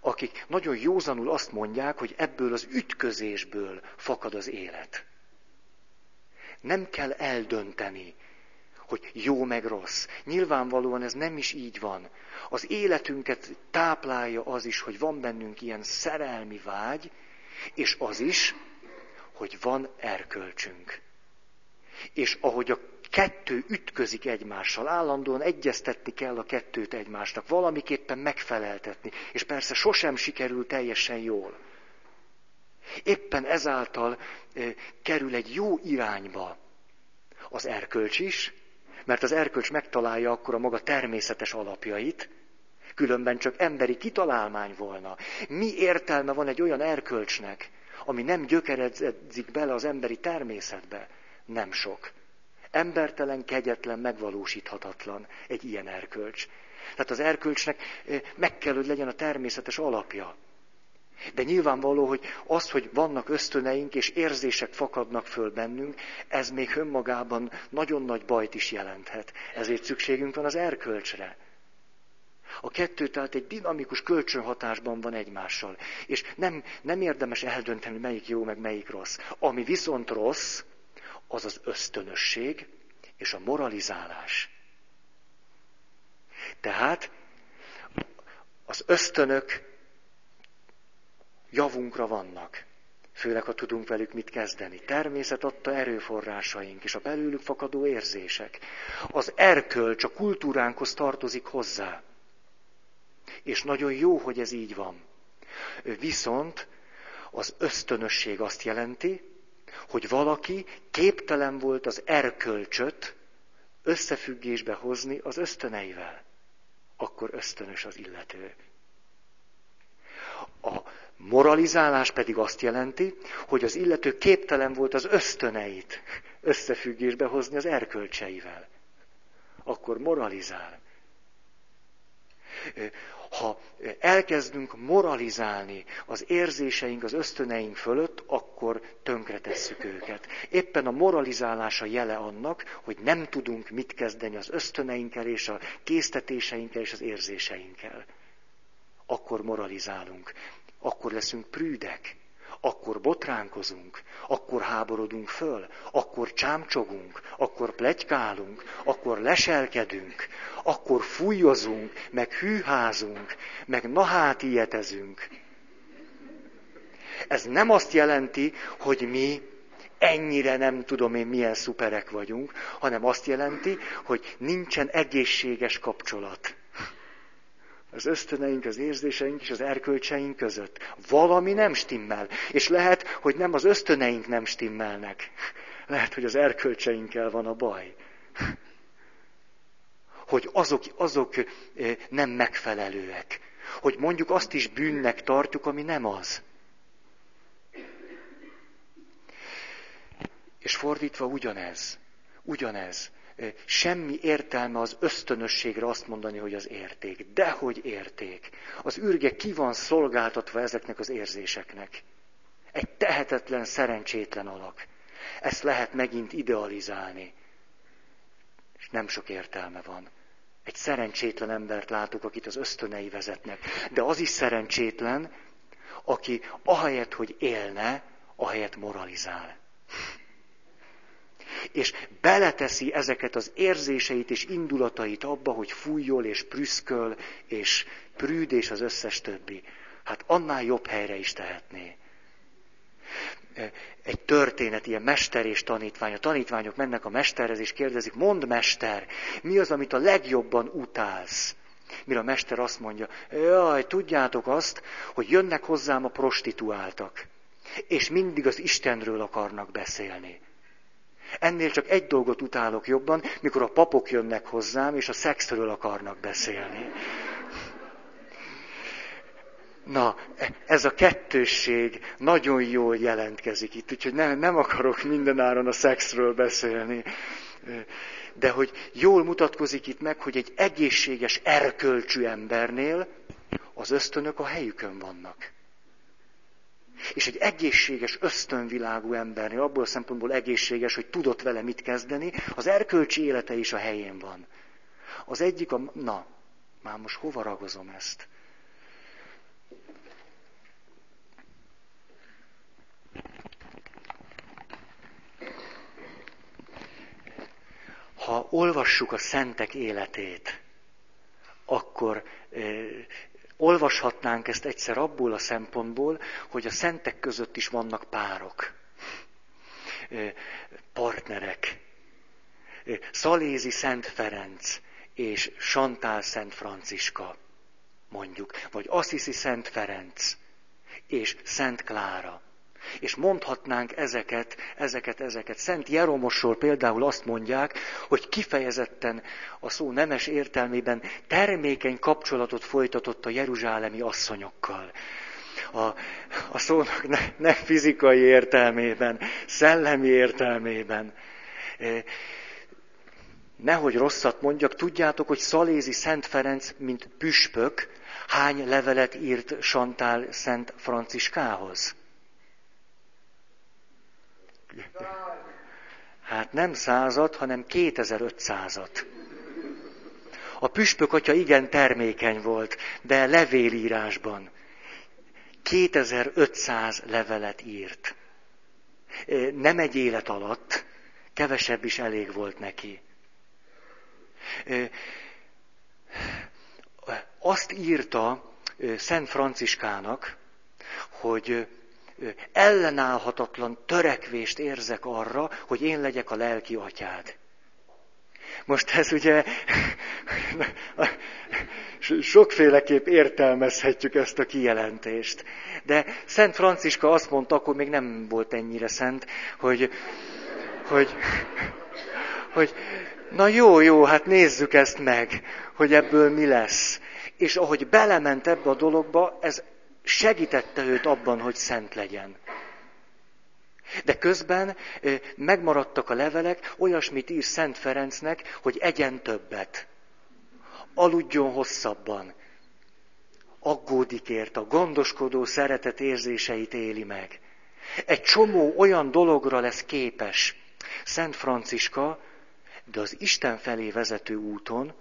akik nagyon józanul azt mondják, hogy ebből az ütközésből fakad az élet. Nem kell eldönteni, hogy jó meg rossz. Nyilvánvalóan ez nem is így van. Az életünket táplálja az is, hogy van bennünk ilyen szerelmi vágy, És az is, hogy van erkölcsünk. És ahogy a kettő ütközik egymással, állandóan egyeztetni kell a kettőt egymásnak, valamiképpen megfeleltetni, és persze sosem sikerül teljesen jól. Éppen ezáltal e, kerül egy jó irányba az erkölcs is, mert az erkölcs megtalálja akkor a maga természetes alapjait, különben csak emberi kitalálmány volna. Mi értelme van egy olyan erkölcsnek, ami nem gyökeredzik bele az emberi természetbe? Nem sok. Embertelen, kegyetlen, megvalósíthatatlan egy ilyen erkölcs. Tehát az erkölcsnek meg kell, hogy legyen a természetes alapja. De nyilvánvaló, hogy az, hogy vannak ösztöneink és érzések fakadnak föl bennünk, ez még önmagában nagyon nagy bajt is jelenthet. Ezért szükségünk van az erkölcsre. A kettő tehát egy dinamikus kölcsönhatásban van egymással. És nem, nem érdemes eldönteni, melyik jó, meg melyik rossz. Ami viszont rossz, az az ösztönösség és a moralizálás. Tehát az ösztönök javunkra vannak, főleg ha tudunk velük mit kezdeni. Természet adta erőforrásaink és a belőlük fakadó érzések. Az erkölcs a kultúránkhoz tartozik hozzá. És nagyon jó, hogy ez így van. Viszont az ösztönösség azt jelenti, hogy valaki képtelen volt az erkölcsöt összefüggésbe hozni az ösztöneivel. Akkor ösztönös az illető. Moralizálás pedig azt jelenti, hogy az illető képtelen volt az ösztöneit összefüggésbe hozni az erkölcseivel. Akkor moralizál ha elkezdünk moralizálni az érzéseink, az ösztöneink fölött, akkor tönkretesszük őket. Éppen a moralizálása jele annak, hogy nem tudunk mit kezdeni az ösztöneinkkel és a késztetéseinkkel és az érzéseinkkel. Akkor moralizálunk, akkor leszünk prűdek, akkor botránkozunk, akkor háborodunk föl, akkor csámcsogunk, akkor plegykálunk, akkor leselkedünk, akkor fújozunk, meg hűházunk, meg nahát ilyetezünk. Ez nem azt jelenti, hogy mi ennyire nem tudom én milyen szuperek vagyunk, hanem azt jelenti, hogy nincsen egészséges kapcsolat az ösztöneink, az érzéseink és az erkölcseink között. Valami nem stimmel. És lehet, hogy nem az ösztöneink nem stimmelnek. Lehet, hogy az erkölcseinkkel van a baj. Hogy azok, azok nem megfelelőek. Hogy mondjuk azt is bűnnek tartjuk, ami nem az. És fordítva ugyanez. Ugyanez semmi értelme az ösztönösségre azt mondani, hogy az érték. Dehogy érték. Az űrge ki van szolgáltatva ezeknek az érzéseknek. Egy tehetetlen, szerencsétlen alak. Ezt lehet megint idealizálni. És nem sok értelme van. Egy szerencsétlen embert látok, akit az ösztönei vezetnek. De az is szerencsétlen, aki ahelyett, hogy élne, ahelyett moralizál és beleteszi ezeket az érzéseit és indulatait abba, hogy fújjol és prüszköl, és prűd és az összes többi. Hát annál jobb helyre is tehetné. Egy történet, ilyen mester és tanítvány. A tanítványok mennek a mesterhez, és kérdezik, mondd mester, mi az, amit a legjobban utálsz? Mire a mester azt mondja, jaj, tudjátok azt, hogy jönnek hozzám a prostituáltak, és mindig az Istenről akarnak beszélni. Ennél csak egy dolgot utálok jobban, mikor a papok jönnek hozzám, és a szexről akarnak beszélni. Na, ez a kettősség nagyon jól jelentkezik itt, úgyhogy nem, nem akarok mindenáron a szexről beszélni. De hogy jól mutatkozik itt meg, hogy egy egészséges, erkölcsű embernél az ösztönök a helyükön vannak. És egy egészséges, ösztönvilágú embernél, abból a szempontból egészséges, hogy tudott vele mit kezdeni, az erkölcsi élete is a helyén van. Az egyik a... Na, már most hova ragozom ezt? Ha olvassuk a szentek életét, akkor olvashatnánk ezt egyszer abból a szempontból, hogy a szentek között is vannak párok, partnerek. Szalézi Szent Ferenc és Santál Szent Franciska, mondjuk, vagy Assisi Szent Ferenc és Szent Klára. És mondhatnánk ezeket, ezeket, ezeket. Szent Jeromosról például azt mondják, hogy kifejezetten a szó nemes értelmében termékeny kapcsolatot folytatott a jeruzsálemi asszonyokkal. A, a szónak ne, ne fizikai értelmében, szellemi értelmében. E, nehogy rosszat mondjak, tudjátok, hogy Szalézi Szent Ferenc, mint püspök, hány levelet írt Santál Szent Franciskához? Hát nem százat, hanem 2500-at. A püspök atya igen termékeny volt, de levélírásban 2500 levelet írt. Nem egy élet alatt, kevesebb is elég volt neki. Azt írta Szent Franciskának, hogy ellenállhatatlan törekvést érzek arra, hogy én legyek a lelki atyád. Most ez ugye sokféleképp értelmezhetjük ezt a kijelentést. De Szent Franciska azt mondta, akkor még nem volt ennyire szent, hogy, hogy, hogy na jó, jó, hát nézzük ezt meg, hogy ebből mi lesz. És ahogy belement ebbe a dologba, ez segítette őt abban, hogy szent legyen. De közben megmaradtak a levelek, olyasmit ír Szent Ferencnek, hogy egyen többet. Aludjon hosszabban. Aggódik ért, a gondoskodó szeretet érzéseit éli meg. Egy csomó olyan dologra lesz képes Szent Franciska, de az Isten felé vezető úton,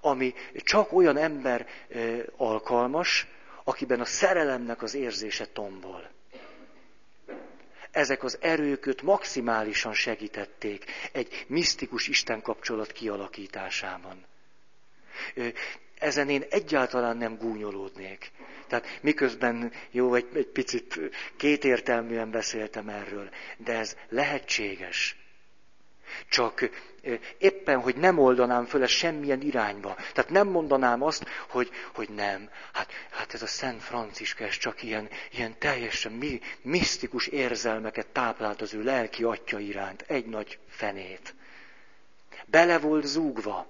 ami csak olyan ember alkalmas, akiben a szerelemnek az érzése tombol. Ezek az erők őt maximálisan segítették egy misztikus Isten kapcsolat kialakításában. Ezen én egyáltalán nem gúnyolódnék. Tehát miközben jó, egy, egy picit kétértelműen beszéltem erről, de ez lehetséges. Csak éppen, hogy nem oldanám föl ezt semmilyen irányba. Tehát nem mondanám azt, hogy, hogy nem. Hát, hát ez a Szent Franciska, ez csak ilyen, ilyen teljesen mi, misztikus érzelmeket táplált az ő lelki atya iránt. Egy nagy fenét. Bele volt zúgva.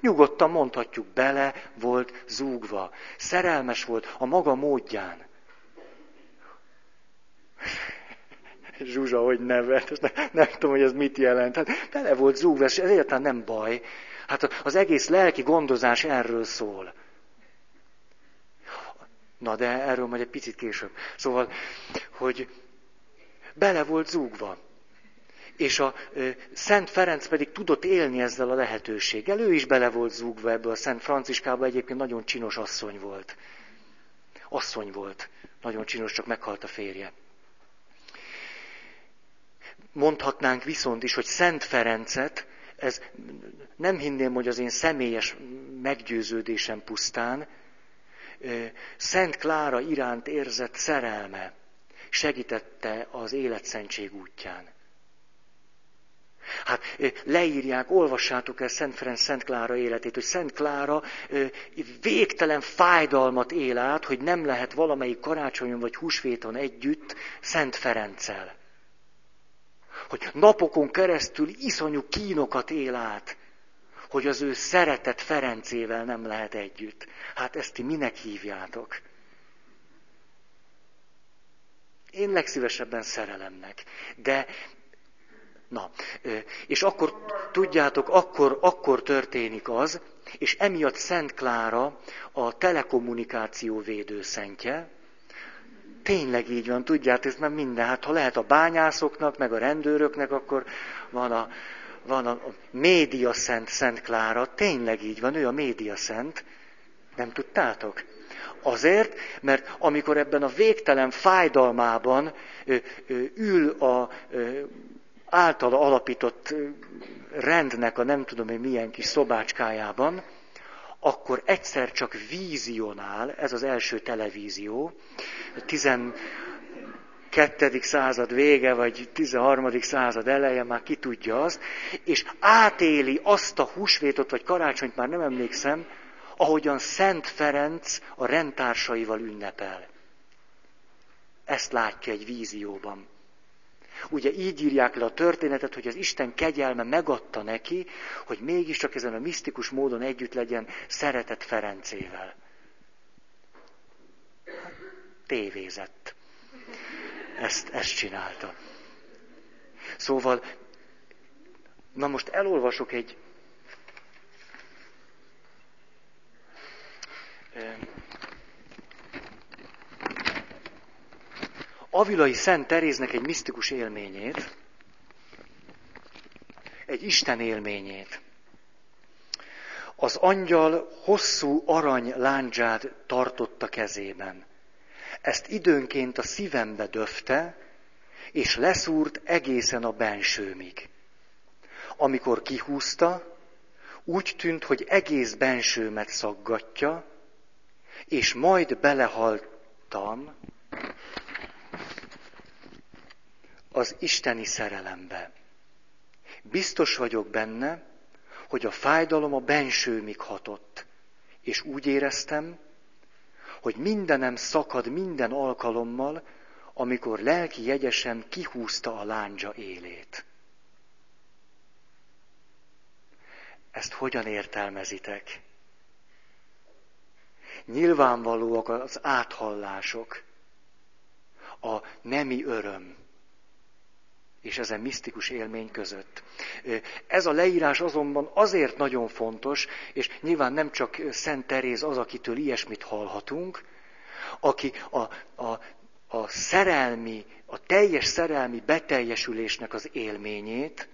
Nyugodtan mondhatjuk, bele volt zúgva. Szerelmes volt a maga módján. Zsuzsa, hogy nevet, nem, nem tudom, hogy ez mit jelent. Hát bele volt zúgva, ez egyáltalán nem baj. Hát az egész lelki gondozás erről szól. Na, de erről majd egy picit később. Szóval, hogy bele volt zúgva. És a ö, Szent Ferenc pedig tudott élni ezzel a lehetőséggel. Ő is bele volt zúgva ebbe a Szent Franciskába, egyébként nagyon csinos asszony volt. Asszony volt. Nagyon csinos, csak meghalt a férje. Mondhatnánk viszont is, hogy Szent Ferencet, ez nem hinném, hogy az én személyes meggyőződésem pusztán, Szent Klára iránt érzett szerelme segítette az életszentség útján. Hát leírják, olvassátok el Szent Ferenc Szent Klára életét, hogy Szent Klára végtelen fájdalmat él át, hogy nem lehet valamelyik karácsonyon vagy húsvéton együtt Szent Ferenccel hogy napokon keresztül iszonyú kínokat él át, hogy az ő szeretett Ferencével nem lehet együtt. Hát ezt ti minek hívjátok? Én legszívesebben szerelemnek. De, na, és akkor, tudjátok, akkor, akkor történik az, és emiatt Szent Klára a telekommunikáció védőszentje, Tényleg így van, tudjátok, ez már minden. Hát ha lehet a bányászoknak, meg a rendőröknek, akkor van a, van a média szent, Szent Klára. Tényleg így van, ő a média szent. Nem tudtátok? Azért, mert amikor ebben a végtelen fájdalmában ö, ö, ül a ö, általa alapított rendnek a nem tudom én milyen kis szobácskájában, akkor egyszer csak vízionál, ez az első televízió, 12. század vége, vagy 13. század eleje, már ki tudja azt, és átéli azt a húsvétot, vagy karácsonyt, már nem emlékszem, ahogyan Szent Ferenc a rendtársaival ünnepel. Ezt látja egy vízióban. Ugye így írják le a történetet, hogy az Isten kegyelme megadta neki, hogy mégiscsak ezen a misztikus módon együtt legyen szeretett Ferencével. Tévézett. Ezt, ezt csinálta. Szóval, na most elolvasok egy Avilai Szent Teréznek egy misztikus élményét, egy Isten élményét. Az angyal hosszú arany láncsát tartotta kezében. Ezt időnként a szívembe döfte, és leszúrt egészen a bensőmig. Amikor kihúzta, úgy tűnt, hogy egész bensőmet szaggatja, és majd belehaltam az isteni szerelembe. Biztos vagyok benne, hogy a fájdalom a bensőmig hatott, és úgy éreztem, hogy mindenem szakad minden alkalommal, amikor lelki jegyesen kihúzta a lándzsa élét. Ezt hogyan értelmezitek? Nyilvánvalóak az áthallások, a nemi öröm, és ezen misztikus élmény között. Ez a leírás azonban azért nagyon fontos, és nyilván nem csak Szent Teréz az, akitől ilyesmit hallhatunk, aki a, a, a szerelmi, a teljes szerelmi beteljesülésnek az élményét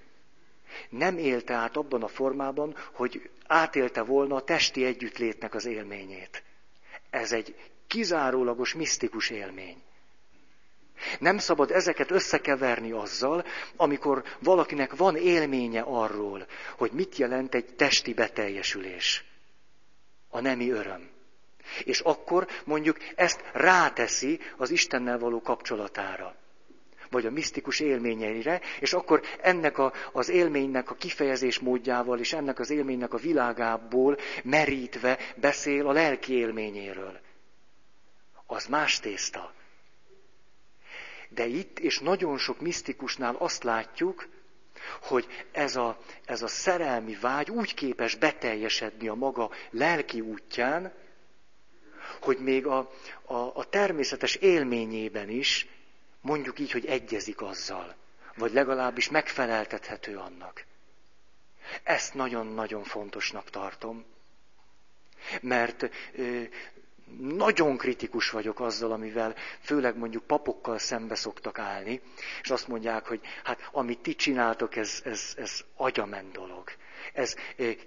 nem élte át abban a formában, hogy átélte volna a testi együttlétnek az élményét. Ez egy kizárólagos, misztikus élmény. Nem szabad ezeket összekeverni azzal, amikor valakinek van élménye arról, hogy mit jelent egy testi beteljesülés. A nemi öröm. És akkor mondjuk ezt ráteszi az Istennel való kapcsolatára vagy a misztikus élményeire, és akkor ennek a, az élménynek a kifejezés módjával és ennek az élménynek a világából merítve beszél a lelki élményéről. Az más tészta. De itt és nagyon sok misztikusnál azt látjuk, hogy ez a, ez a szerelmi vágy úgy képes beteljesedni a maga lelki útján, hogy még a, a, a természetes élményében is mondjuk így, hogy egyezik azzal, vagy legalábbis megfeleltethető annak. Ezt nagyon-nagyon fontosnak tartom, mert nagyon kritikus vagyok azzal, amivel főleg mondjuk papokkal szembe szoktak állni, és azt mondják, hogy hát amit ti csináltok, ez, ez, ez agyament dolog. Ez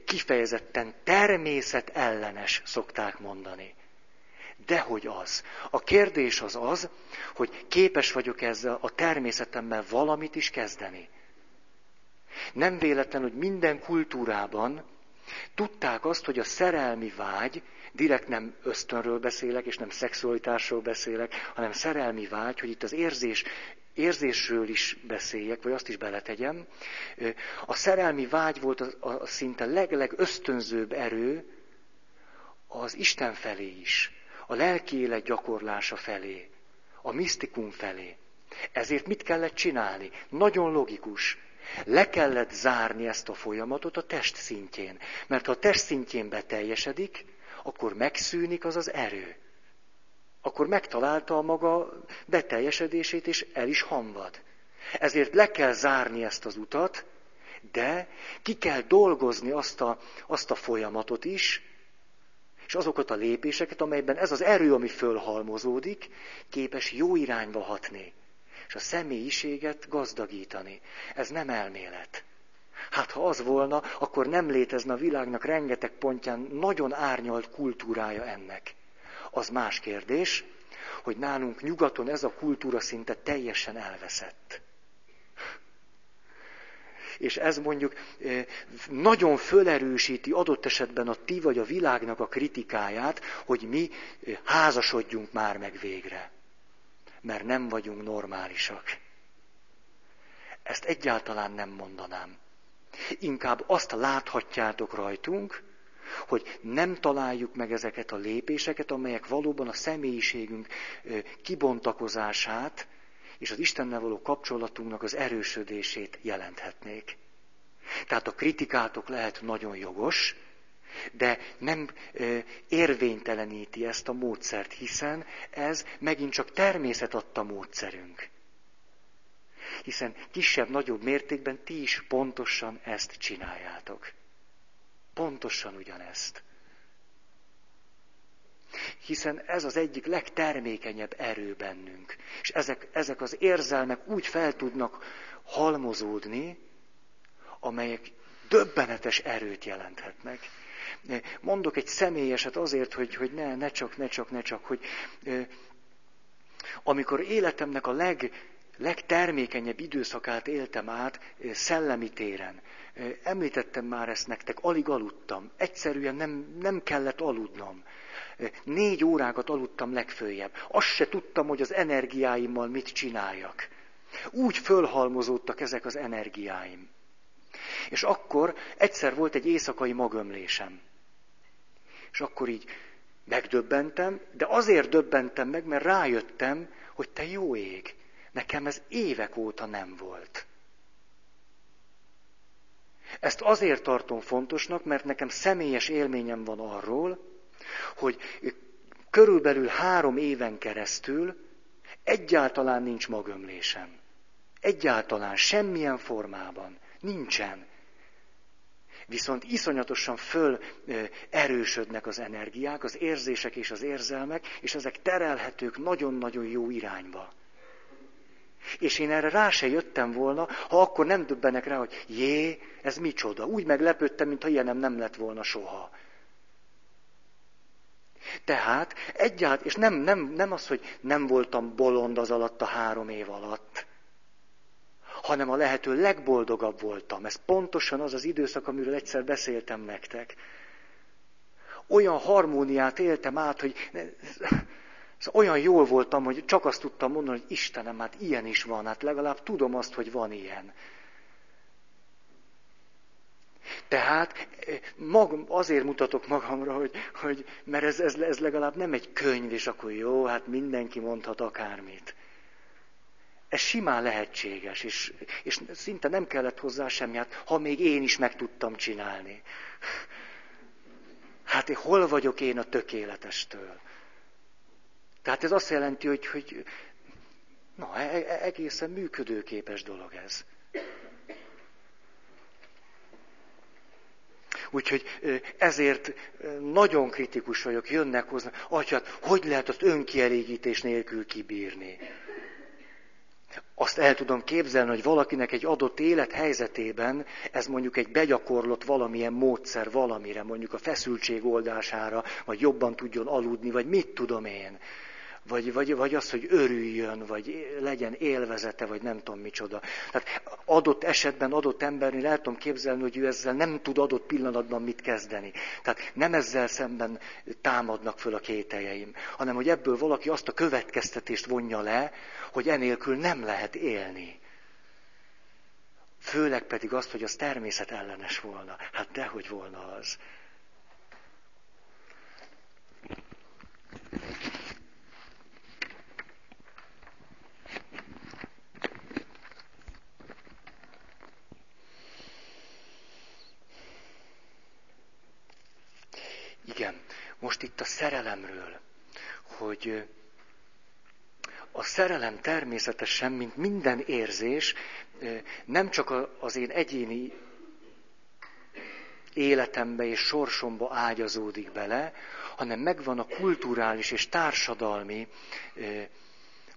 kifejezetten természet ellenes, szokták mondani. Dehogy az. A kérdés az az, hogy képes vagyok ezzel a természetemmel valamit is kezdeni. Nem véletlen, hogy minden kultúrában tudták azt, hogy a szerelmi vágy direkt nem ösztönről beszélek, és nem szexualitásról beszélek, hanem szerelmi vágy, hogy itt az érzés, érzésről is beszéljek, vagy azt is beletegyem. A szerelmi vágy volt a, a szinte legleg ösztönzőbb erő az Isten felé is, a lelki élet gyakorlása felé, a misztikum felé. Ezért mit kellett csinálni? Nagyon logikus. Le kellett zárni ezt a folyamatot a test szintjén. Mert ha a test szintjén beteljesedik, akkor megszűnik az az erő. Akkor megtalálta a maga beteljesedését, és el is hamvad. Ezért le kell zárni ezt az utat, de ki kell dolgozni azt a, azt a folyamatot is, és azokat a lépéseket, amelyben ez az erő, ami fölhalmozódik, képes jó irányba hatni, és a személyiséget gazdagítani. Ez nem elmélet. Hát ha az volna, akkor nem létezne a világnak rengeteg pontján nagyon árnyalt kultúrája ennek. Az más kérdés, hogy nálunk nyugaton ez a kultúra szinte teljesen elveszett. és ez mondjuk nagyon fölerősíti adott esetben a ti vagy a világnak a kritikáját, hogy mi házasodjunk már meg végre. Mert nem vagyunk normálisak. Ezt egyáltalán nem mondanám. Inkább azt láthatjátok rajtunk, hogy nem találjuk meg ezeket a lépéseket, amelyek valóban a személyiségünk kibontakozását és az Istennel való kapcsolatunknak az erősödését jelenthetnék. Tehát a kritikátok lehet nagyon jogos, de nem érvényteleníti ezt a módszert, hiszen ez megint csak természet adta módszerünk. Hiszen kisebb-nagyobb mértékben ti is pontosan ezt csináljátok. Pontosan ugyanezt. Hiszen ez az egyik legtermékenyebb erő bennünk. És ezek, ezek az érzelmek úgy fel tudnak halmozódni, amelyek döbbenetes erőt jelenthetnek. Mondok egy személyeset azért, hogy, hogy ne, ne csak, ne csak, ne csak, hogy amikor életemnek a leg, legtermékenyebb időszakát éltem át szellemi téren. Említettem már ezt nektek, alig aludtam. Egyszerűen nem, nem kellett aludnom. Négy órákat aludtam legfőjebb. Azt se tudtam, hogy az energiáimmal mit csináljak. Úgy fölhalmozódtak ezek az energiáim. És akkor egyszer volt egy éjszakai magömlésem. És akkor így megdöbbentem, de azért döbbentem meg, mert rájöttem, hogy te jó ég, nekem ez évek óta nem volt. Ezt azért tartom fontosnak, mert nekem személyes élményem van arról, hogy körülbelül három éven keresztül egyáltalán nincs magömlésem. Egyáltalán, semmilyen formában. Nincsen. Viszont iszonyatosan föl erősödnek az energiák, az érzések és az érzelmek, és ezek terelhetők nagyon-nagyon jó irányba. És én erre rá se jöttem volna, ha akkor nem döbbenek rá, hogy jé, ez micsoda. Úgy meglepődtem, mintha ilyenem nem lett volna soha. Tehát egyáltalán, és nem, nem, nem az, hogy nem voltam bolond az alatt a három év alatt, hanem a lehető legboldogabb voltam. Ez pontosan az az időszak, amiről egyszer beszéltem nektek. Olyan harmóniát éltem át, hogy szóval olyan jól voltam, hogy csak azt tudtam mondani, hogy Istenem, hát ilyen is van, hát legalább tudom azt, hogy van ilyen. Tehát mag, azért mutatok magamra, hogy, hogy mert ez, ez, ez legalább nem egy könyv, és akkor jó, hát mindenki mondhat akármit. Ez simán lehetséges, és, és szinte nem kellett hozzá semmi, hát ha még én is meg tudtam csinálni. Hát hol vagyok én a tökéletestől? Tehát ez azt jelenti, hogy, hogy na, e, e, egészen működőképes dolog ez. Úgyhogy ezért nagyon kritikus vagyok, jönnek hozzá, atyát, hogy lehet azt önkielégítés nélkül kibírni? Azt el tudom képzelni, hogy valakinek egy adott élethelyzetében ez mondjuk egy begyakorlott valamilyen módszer valamire, mondjuk a feszültség oldására, vagy jobban tudjon aludni, vagy mit tudom én vagy, vagy, vagy az, hogy örüljön, vagy legyen élvezete, vagy nem tudom micsoda. Tehát adott esetben, adott embernél el tudom képzelni, hogy ő ezzel nem tud adott pillanatban mit kezdeni. Tehát nem ezzel szemben támadnak föl a kételjeim, hanem hogy ebből valaki azt a következtetést vonja le, hogy enélkül nem lehet élni. Főleg pedig azt, hogy az természet ellenes volna. Hát dehogy volna az. Igen, most itt a szerelemről, hogy a szerelem természetesen, mint minden érzés, nem csak az én egyéni életembe és sorsomba ágyazódik bele, hanem megvan a kulturális és társadalmi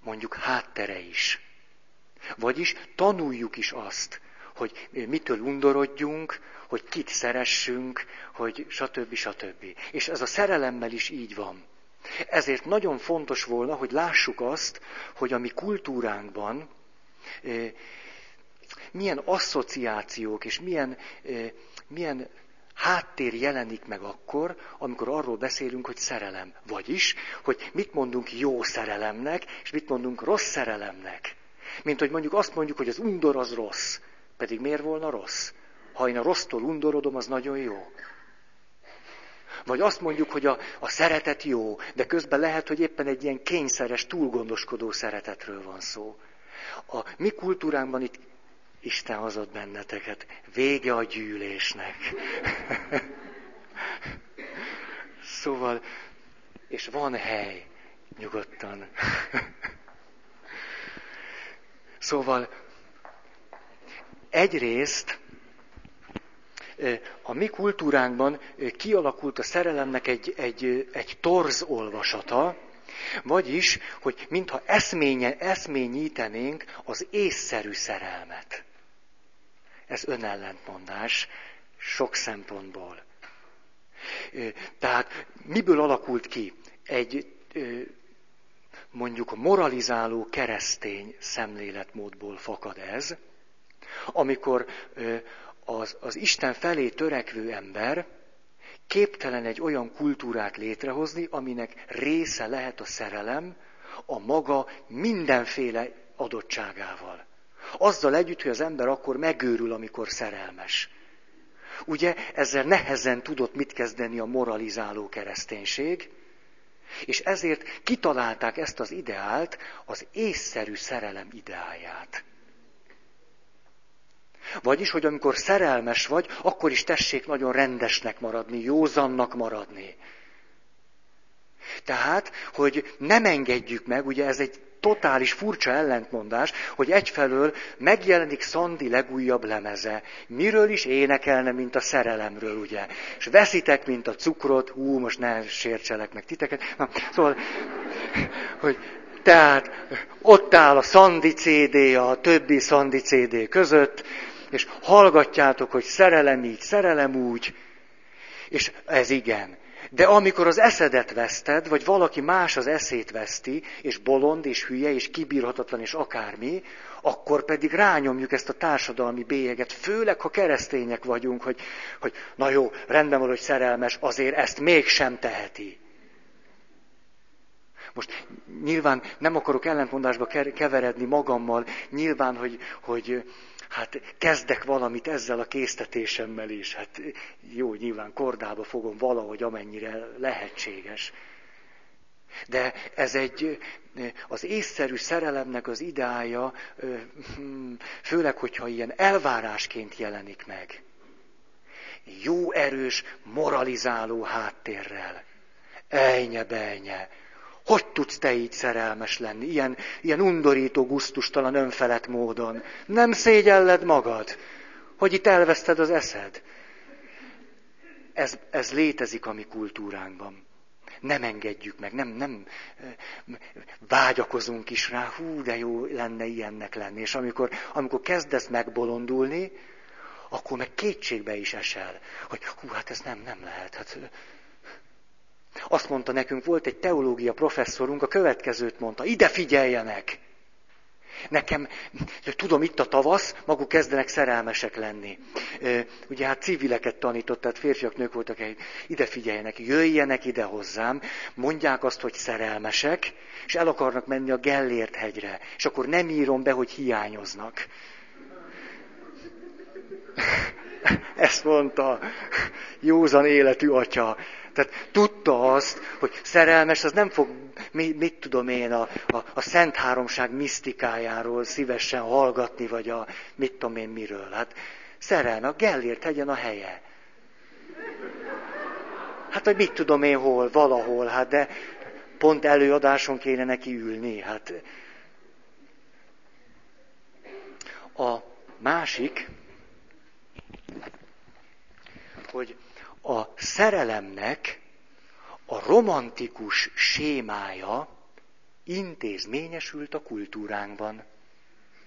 mondjuk háttere is. Vagyis tanuljuk is azt, hogy mitől undorodjunk, hogy kit szeressünk, hogy stb. stb. És ez a szerelemmel is így van. Ezért nagyon fontos volna, hogy lássuk azt, hogy a mi kultúránkban milyen asszociációk és milyen, milyen háttér jelenik meg akkor, amikor arról beszélünk, hogy szerelem. Vagyis, hogy mit mondunk jó szerelemnek, és mit mondunk rossz szerelemnek. Mint hogy mondjuk azt mondjuk, hogy az undor az rossz. Pedig miért volna rossz? Ha én a rossztól undorodom, az nagyon jó. Vagy azt mondjuk, hogy a, a szeretet jó, de közben lehet, hogy éppen egy ilyen kényszeres, túlgondoskodó szeretetről van szó. A mi kultúránkban itt Isten hozott benneteket. Vége a gyűlésnek. szóval, és van hely, nyugodtan. szóval, egyrészt a mi kultúránkban kialakult a szerelemnek egy, egy, egy torz olvasata, vagyis, hogy mintha eszménye, eszményítenénk az észszerű szerelmet. Ez önellentmondás sok szempontból. Tehát miből alakult ki? Egy mondjuk moralizáló keresztény szemléletmódból fakad ez, amikor az, az Isten felé törekvő ember képtelen egy olyan kultúrát létrehozni, aminek része lehet a szerelem a maga mindenféle adottságával. Azzal együtt, hogy az ember akkor megőrül, amikor szerelmes. Ugye ezzel nehezen tudott mit kezdeni a moralizáló kereszténység, és ezért kitalálták ezt az ideált, az észszerű szerelem ideáját. Vagyis, hogy amikor szerelmes vagy, akkor is tessék nagyon rendesnek maradni, józannak maradni. Tehát, hogy nem engedjük meg, ugye ez egy totális furcsa ellentmondás, hogy egyfelől megjelenik Szandi legújabb lemeze. Miről is énekelne, mint a szerelemről, ugye? És veszitek, mint a cukrot, hú, most ne sértselek meg titeket. Na, szóval, hogy tehát ott áll a Szandi CD a többi Szandi CD között, és hallgatjátok, hogy szerelem így, szerelem úgy, és ez igen. De amikor az eszedet veszted, vagy valaki más az eszét veszti, és bolond, és hülye, és kibírhatatlan, és akármi, akkor pedig rányomjuk ezt a társadalmi bélyeget, főleg ha keresztények vagyunk, hogy, hogy na jó, rendben van, hogy szerelmes, azért ezt mégsem teheti. Most nyilván nem akarok ellentmondásba keveredni magammal, nyilván, hogy, hogy hát kezdek valamit ezzel a késztetésemmel is. Hát jó, nyilván kordába fogom valahogy, amennyire lehetséges. De ez egy, az észszerű szerelemnek az ideája, főleg, hogyha ilyen elvárásként jelenik meg. Jó erős, moralizáló háttérrel. Ejnye, bejnye, hogy tudsz te így szerelmes lenni, ilyen, ilyen undorító, guztustalan, önfelett módon? Nem szégyelled magad, hogy itt elveszted az eszed? Ez, ez létezik a mi kultúránkban. Nem engedjük meg, nem, nem vágyakozunk is rá, hú, de jó lenne ilyennek lenni. És amikor, amikor kezdesz megbolondulni, akkor meg kétségbe is esel, hogy hú, hát ez nem, nem lehet. Hát, azt mondta nekünk, volt egy teológia professzorunk, a következőt mondta, ide figyeljenek! Nekem, tudom, itt a tavasz, maguk kezdenek szerelmesek lenni. Ugye hát civileket tanított, tehát férfiak, nők voltak, ide figyeljenek, jöjjenek ide hozzám, mondják azt, hogy szerelmesek, és el akarnak menni a Gellért hegyre, és akkor nem írom be, hogy hiányoznak. Ezt mondta józan életű atya. Tehát tudta azt, hogy szerelmes, az nem fog, mit, mit tudom én, a, a, a Szent Háromság misztikájáról szívesen hallgatni, vagy a mit tudom én miről. Hát szerelme, a Gellért hegyen a helye. Hát, hogy mit tudom én hol, valahol, hát de pont előadáson kéne neki ülni. Hát a másik, hogy a szerelemnek a romantikus sémája intézményesült a kultúránkban.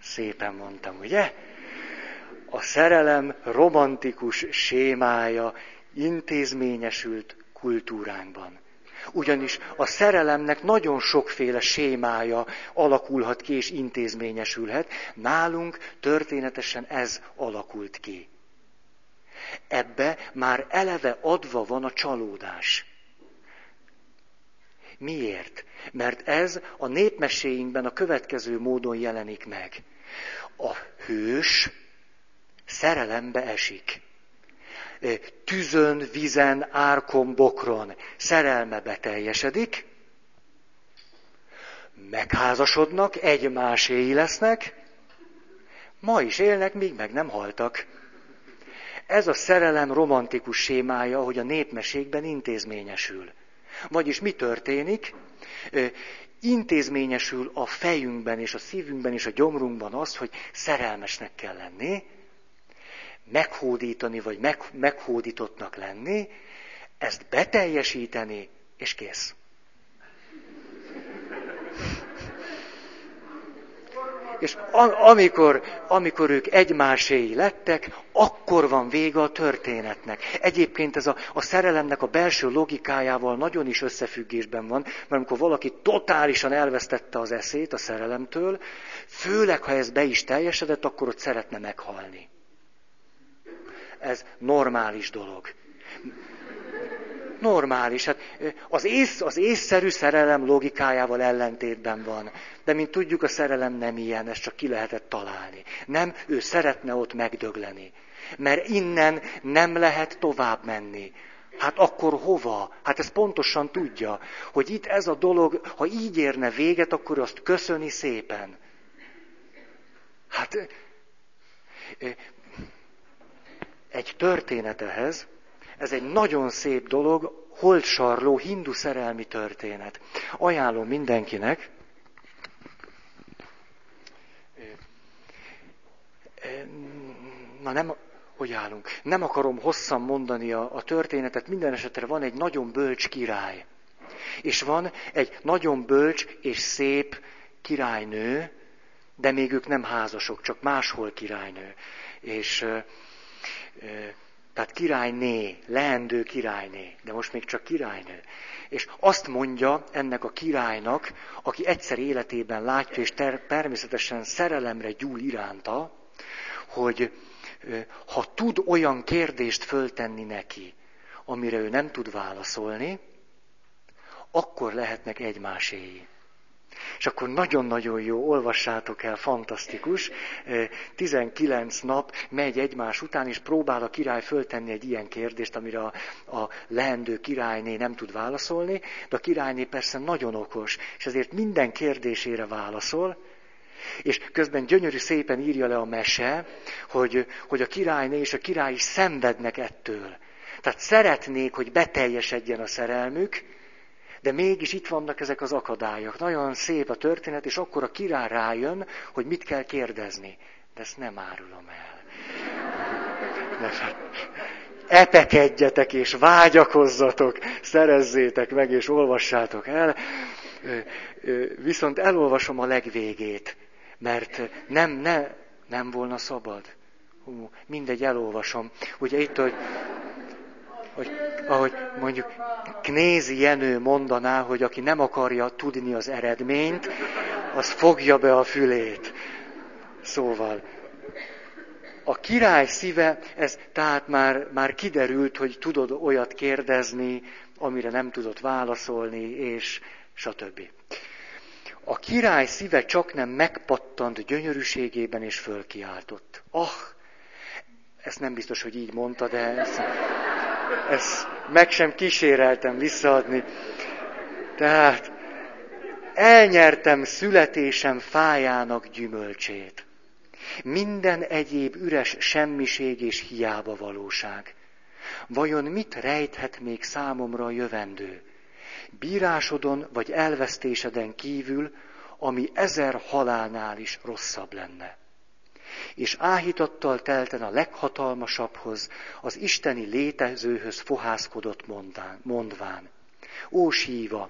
Szépen mondtam, ugye? A szerelem romantikus sémája intézményesült kultúránkban. Ugyanis a szerelemnek nagyon sokféle sémája alakulhat ki és intézményesülhet. Nálunk történetesen ez alakult ki. Ebbe már eleve adva van a csalódás. Miért? Mert ez a népmeséinkben a következő módon jelenik meg. A hős szerelembe esik. Tüzön, vizen, árkon, bokron szerelme beteljesedik, megházasodnak, egymáséi lesznek, ma is élnek, míg meg nem haltak. Ez a szerelem romantikus sémája, hogy a népmesékben intézményesül. Vagyis mi történik? Intézményesül a fejünkben és a szívünkben és a gyomrunkban az, hogy szerelmesnek kell lenni, meghódítani vagy meg, meghódítottnak lenni, ezt beteljesíteni, és kész. És amikor, amikor ők egymáséi lettek, akkor van vége a történetnek. Egyébként ez a, a szerelemnek a belső logikájával nagyon is összefüggésben van, mert amikor valaki totálisan elvesztette az eszét a szerelemtől, főleg ha ez be is teljesedett, akkor ott szeretne meghalni. Ez normális dolog normális. Hát az, ész, az észszerű szerelem logikájával ellentétben van. De mint tudjuk, a szerelem nem ilyen, ezt csak ki lehetett találni. Nem, ő szeretne ott megdögleni. Mert innen nem lehet tovább menni. Hát akkor hova? Hát ez pontosan tudja, hogy itt ez a dolog, ha így érne véget, akkor azt köszöni szépen. Hát egy történet ehhez, ez egy nagyon szép dolog, holtsarló hindu szerelmi történet. Ajánlom mindenkinek. Na nem, hogy állunk? Nem akarom hosszan mondani a, a történetet, minden esetre van egy nagyon bölcs király. És van egy nagyon bölcs és szép királynő, de még ők nem házasok, csak máshol királynő. És tehát királyné, leendő királyné, de most még csak királynő. És azt mondja ennek a királynak, aki egyszer életében látja, és ter- természetesen szerelemre gyúl iránta, hogy ha tud olyan kérdést föltenni neki, amire ő nem tud válaszolni, akkor lehetnek egymáséi. És akkor nagyon-nagyon jó, olvassátok el, fantasztikus. 19 nap megy egymás után, és próbál a király föltenni egy ilyen kérdést, amire a, a leendő királyné nem tud válaszolni, de a királyné persze nagyon okos, és ezért minden kérdésére válaszol, és közben gyönyörű szépen írja le a mese, hogy, hogy a királyné és a király is szenvednek ettől. Tehát szeretnék, hogy beteljesedjen a szerelmük, de mégis itt vannak ezek az akadályok. Nagyon szép a történet, és akkor a király rájön, hogy mit kell kérdezni. De ezt nem árulom el. epekedjetek és vágyakozzatok, szerezzétek meg és olvassátok el. Viszont elolvasom a legvégét, mert nem, ne, nem volna szabad. Hú, mindegy, elolvasom. Ugye itt, hogy hogy, ahogy mondjuk Knézi Jenő mondaná, hogy aki nem akarja tudni az eredményt, az fogja be a fülét. Szóval, a király szíve, ez tehát már, már kiderült, hogy tudod olyat kérdezni, amire nem tudott válaszolni, és stb. A király szíve csak nem megpattant gyönyörűségében, és fölkiáltott. Ah, ezt nem biztos, hogy így mondta, de ezt, ezt meg sem kíséreltem visszaadni. Tehát elnyertem születésem fájának gyümölcsét. Minden egyéb üres semmiség és hiába valóság. Vajon mit rejthet még számomra a jövendő? Bírásodon vagy elvesztéseden kívül, ami ezer halálnál is rosszabb lenne és áhítattal telten a leghatalmasabbhoz, az isteni létezőhöz fohászkodott mondán, mondván. Ó síva,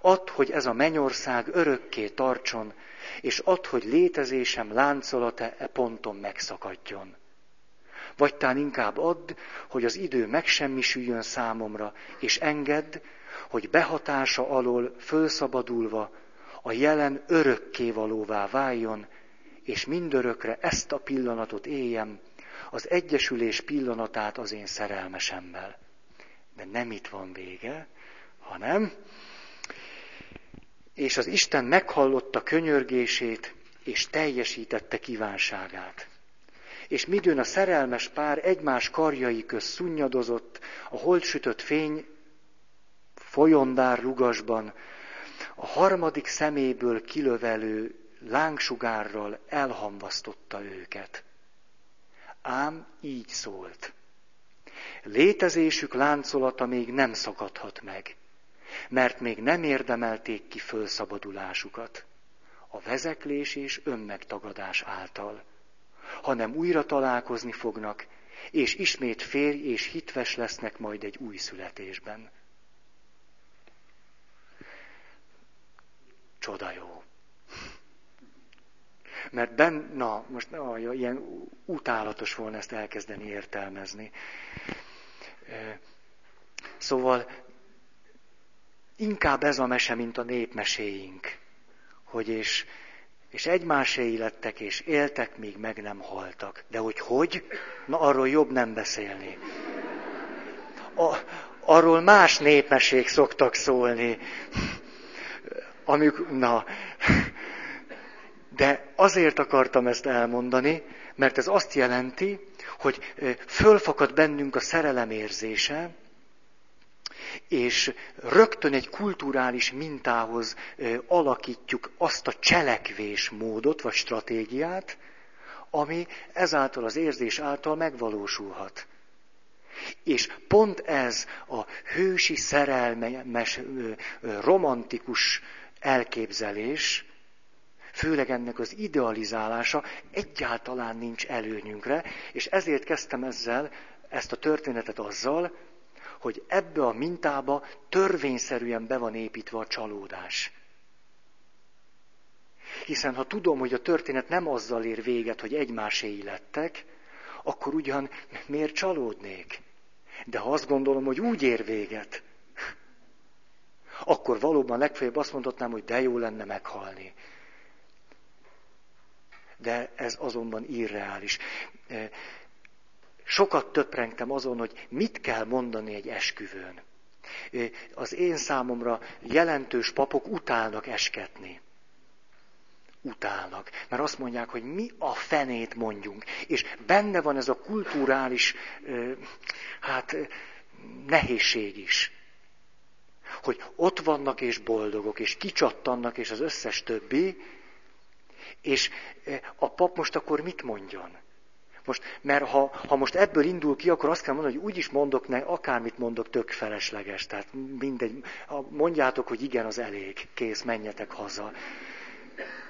add, hogy ez a mennyország örökké tartson, és add, hogy létezésem láncolata e ponton megszakadjon. Vagy tán inkább add, hogy az idő megsemmisüljön számomra, és engedd, hogy behatása alól fölszabadulva a jelen örökkévalóvá váljon, és mindörökre ezt a pillanatot éljem, az egyesülés pillanatát az én szerelmesemmel. De nem itt van vége, hanem, és az Isten meghallotta könyörgését, és teljesítette kívánságát. És midőn a szerelmes pár egymás karjai köz szunnyadozott, a holtsütött fény folyondár rugasban, a harmadik szeméből kilövelő lángsugárral elhamvasztotta őket. Ám így szólt. Létezésük láncolata még nem szakadhat meg, mert még nem érdemelték ki fölszabadulásukat a vezeklés és önmegtagadás által, hanem újra találkozni fognak, és ismét férj és hitves lesznek majd egy új születésben. Csoda jó. Mert ben, na, most na, ilyen utálatos volna ezt elkezdeni értelmezni. Szóval inkább ez a mese, mint a népmeséink, hogy és, és egymásé lettek, és éltek, míg meg nem haltak. De hogy hogy? Na, arról jobb nem beszélni. A, arról más népmesék szoktak szólni. Amik, na, de azért akartam ezt elmondani, mert ez azt jelenti, hogy fölfakad bennünk a szerelem érzése, és rögtön egy kulturális mintához alakítjuk azt a cselekvésmódot vagy stratégiát, ami ezáltal az érzés által megvalósulhat. És pont ez a hősi, szerelmes, romantikus elképzelés, főleg ennek az idealizálása egyáltalán nincs előnyünkre, és ezért kezdtem ezzel, ezt a történetet azzal, hogy ebbe a mintába törvényszerűen be van építve a csalódás. Hiszen ha tudom, hogy a történet nem azzal ér véget, hogy egymáséi lettek, akkor ugyan miért csalódnék? De ha azt gondolom, hogy úgy ér véget, akkor valóban legfeljebb azt mondhatnám, hogy de jó lenne meghalni. De ez azonban irreális. Sokat töprengtem azon, hogy mit kell mondani egy esküvőn. Az én számomra jelentős papok utálnak esketni. Utálnak. Mert azt mondják, hogy mi a fenét mondjunk. És benne van ez a kulturális, hát, nehézség is. Hogy ott vannak és boldogok, és kicsattannak, és az összes többi, és a pap most akkor mit mondjon? Most, mert ha, ha most ebből indul ki, akkor azt kell mondani, hogy úgy is mondok, ne, akármit mondok, tök felesleges. Tehát mindegy, mondjátok, hogy igen, az elég, kész, menjetek haza.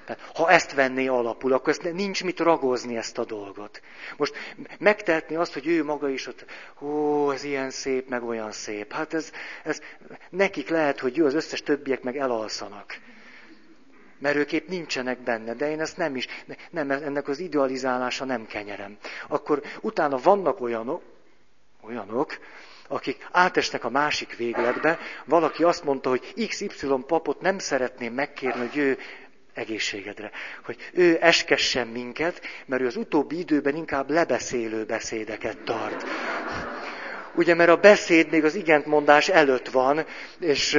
Tehát, ha ezt venné alapul, akkor ezt nincs mit ragozni ezt a dolgot. Most megtehetni azt, hogy ő maga is ott, ó, ez ilyen szép, meg olyan szép. Hát ez, ez nekik lehet, hogy jó, az összes többiek meg elalszanak mert ők épp nincsenek benne, de én ezt nem is, nem, ennek az idealizálása nem kenyerem. Akkor utána vannak olyanok, olyanok, akik átestek a másik végletbe, valaki azt mondta, hogy XY papot nem szeretném megkérni, hogy ő egészségedre, hogy ő eskessen minket, mert ő az utóbbi időben inkább lebeszélő beszédeket tart. Ugye, mert a beszéd még az igentmondás előtt van, és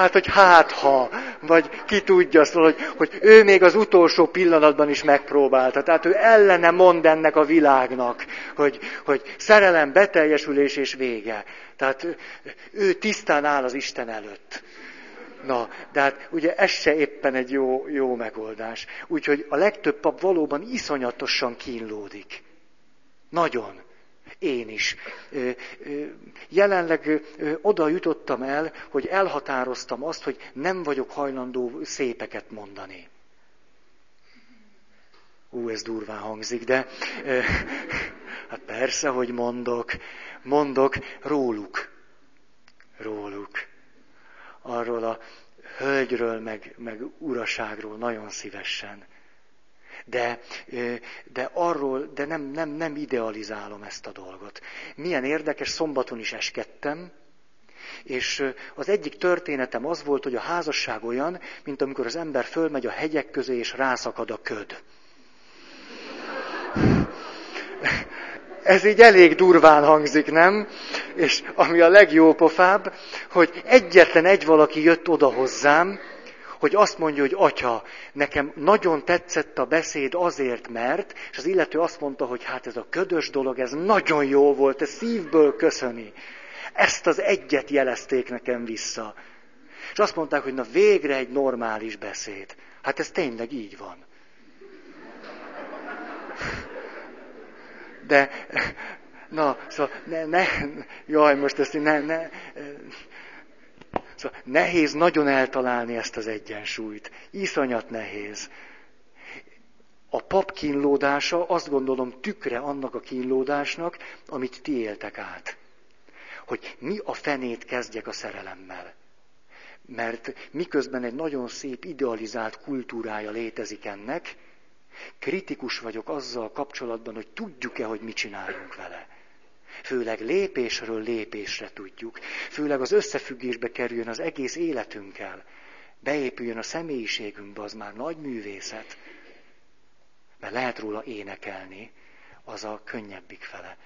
hát, hogy hát ha, vagy ki tudja, szóval, hogy, hogy ő még az utolsó pillanatban is megpróbálta. Tehát ő ellene mond ennek a világnak, hogy, hogy szerelem, beteljesülés és vége. Tehát ő tisztán áll az Isten előtt. Na, de hát ugye ez se éppen egy jó, jó megoldás. Úgyhogy a legtöbb pap valóban iszonyatosan kínlódik. Nagyon. Én is. Jelenleg oda jutottam el, hogy elhatároztam azt, hogy nem vagyok hajlandó szépeket mondani. Ú, ez durván hangzik, de hát persze, hogy mondok. Mondok róluk. Róluk. Arról a hölgyről, meg, meg uraságról nagyon szívesen. De, de arról, de nem, nem, nem idealizálom ezt a dolgot. Milyen érdekes, szombaton is eskedtem, és az egyik történetem az volt, hogy a házasság olyan, mint amikor az ember fölmegy a hegyek közé, és rászakad a köd. Ez így elég durván hangzik, nem? És ami a legjópofább, hogy egyetlen egy valaki jött oda hozzám, hogy azt mondja, hogy atya, nekem nagyon tetszett a beszéd azért, mert, és az illető azt mondta, hogy hát ez a ködös dolog, ez nagyon jó volt, ez szívből köszöni. Ezt az egyet jelezték nekem vissza. És azt mondták, hogy na végre egy normális beszéd. Hát ez tényleg így van. De, na, szóval ne, ne, jaj, most ezt ne, ne, szóval nehéz nagyon eltalálni ezt az egyensúlyt. Iszonyat nehéz. A pap kínlódása azt gondolom tükre annak a kínlódásnak, amit ti éltek át hogy mi a fenét kezdjek a szerelemmel. Mert miközben egy nagyon szép, idealizált kultúrája létezik ennek, kritikus vagyok azzal kapcsolatban, hogy tudjuk-e, hogy mit csináljunk vele. Főleg lépésről lépésre tudjuk. Főleg az összefüggésbe kerüljön az egész életünkkel. Beépüljön a személyiségünkbe, az már nagy művészet. Mert lehet róla énekelni, az a könnyebbik fele.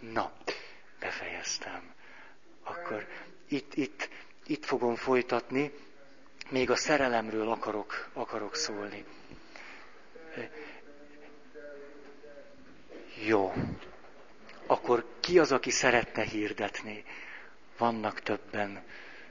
Na, befejeztem. Akkor itt, itt, itt fogom folytatni, még a szerelemről akarok, akarok szólni. Jó. Akkor ki az, aki szeretne hirdetni? Vannak többen.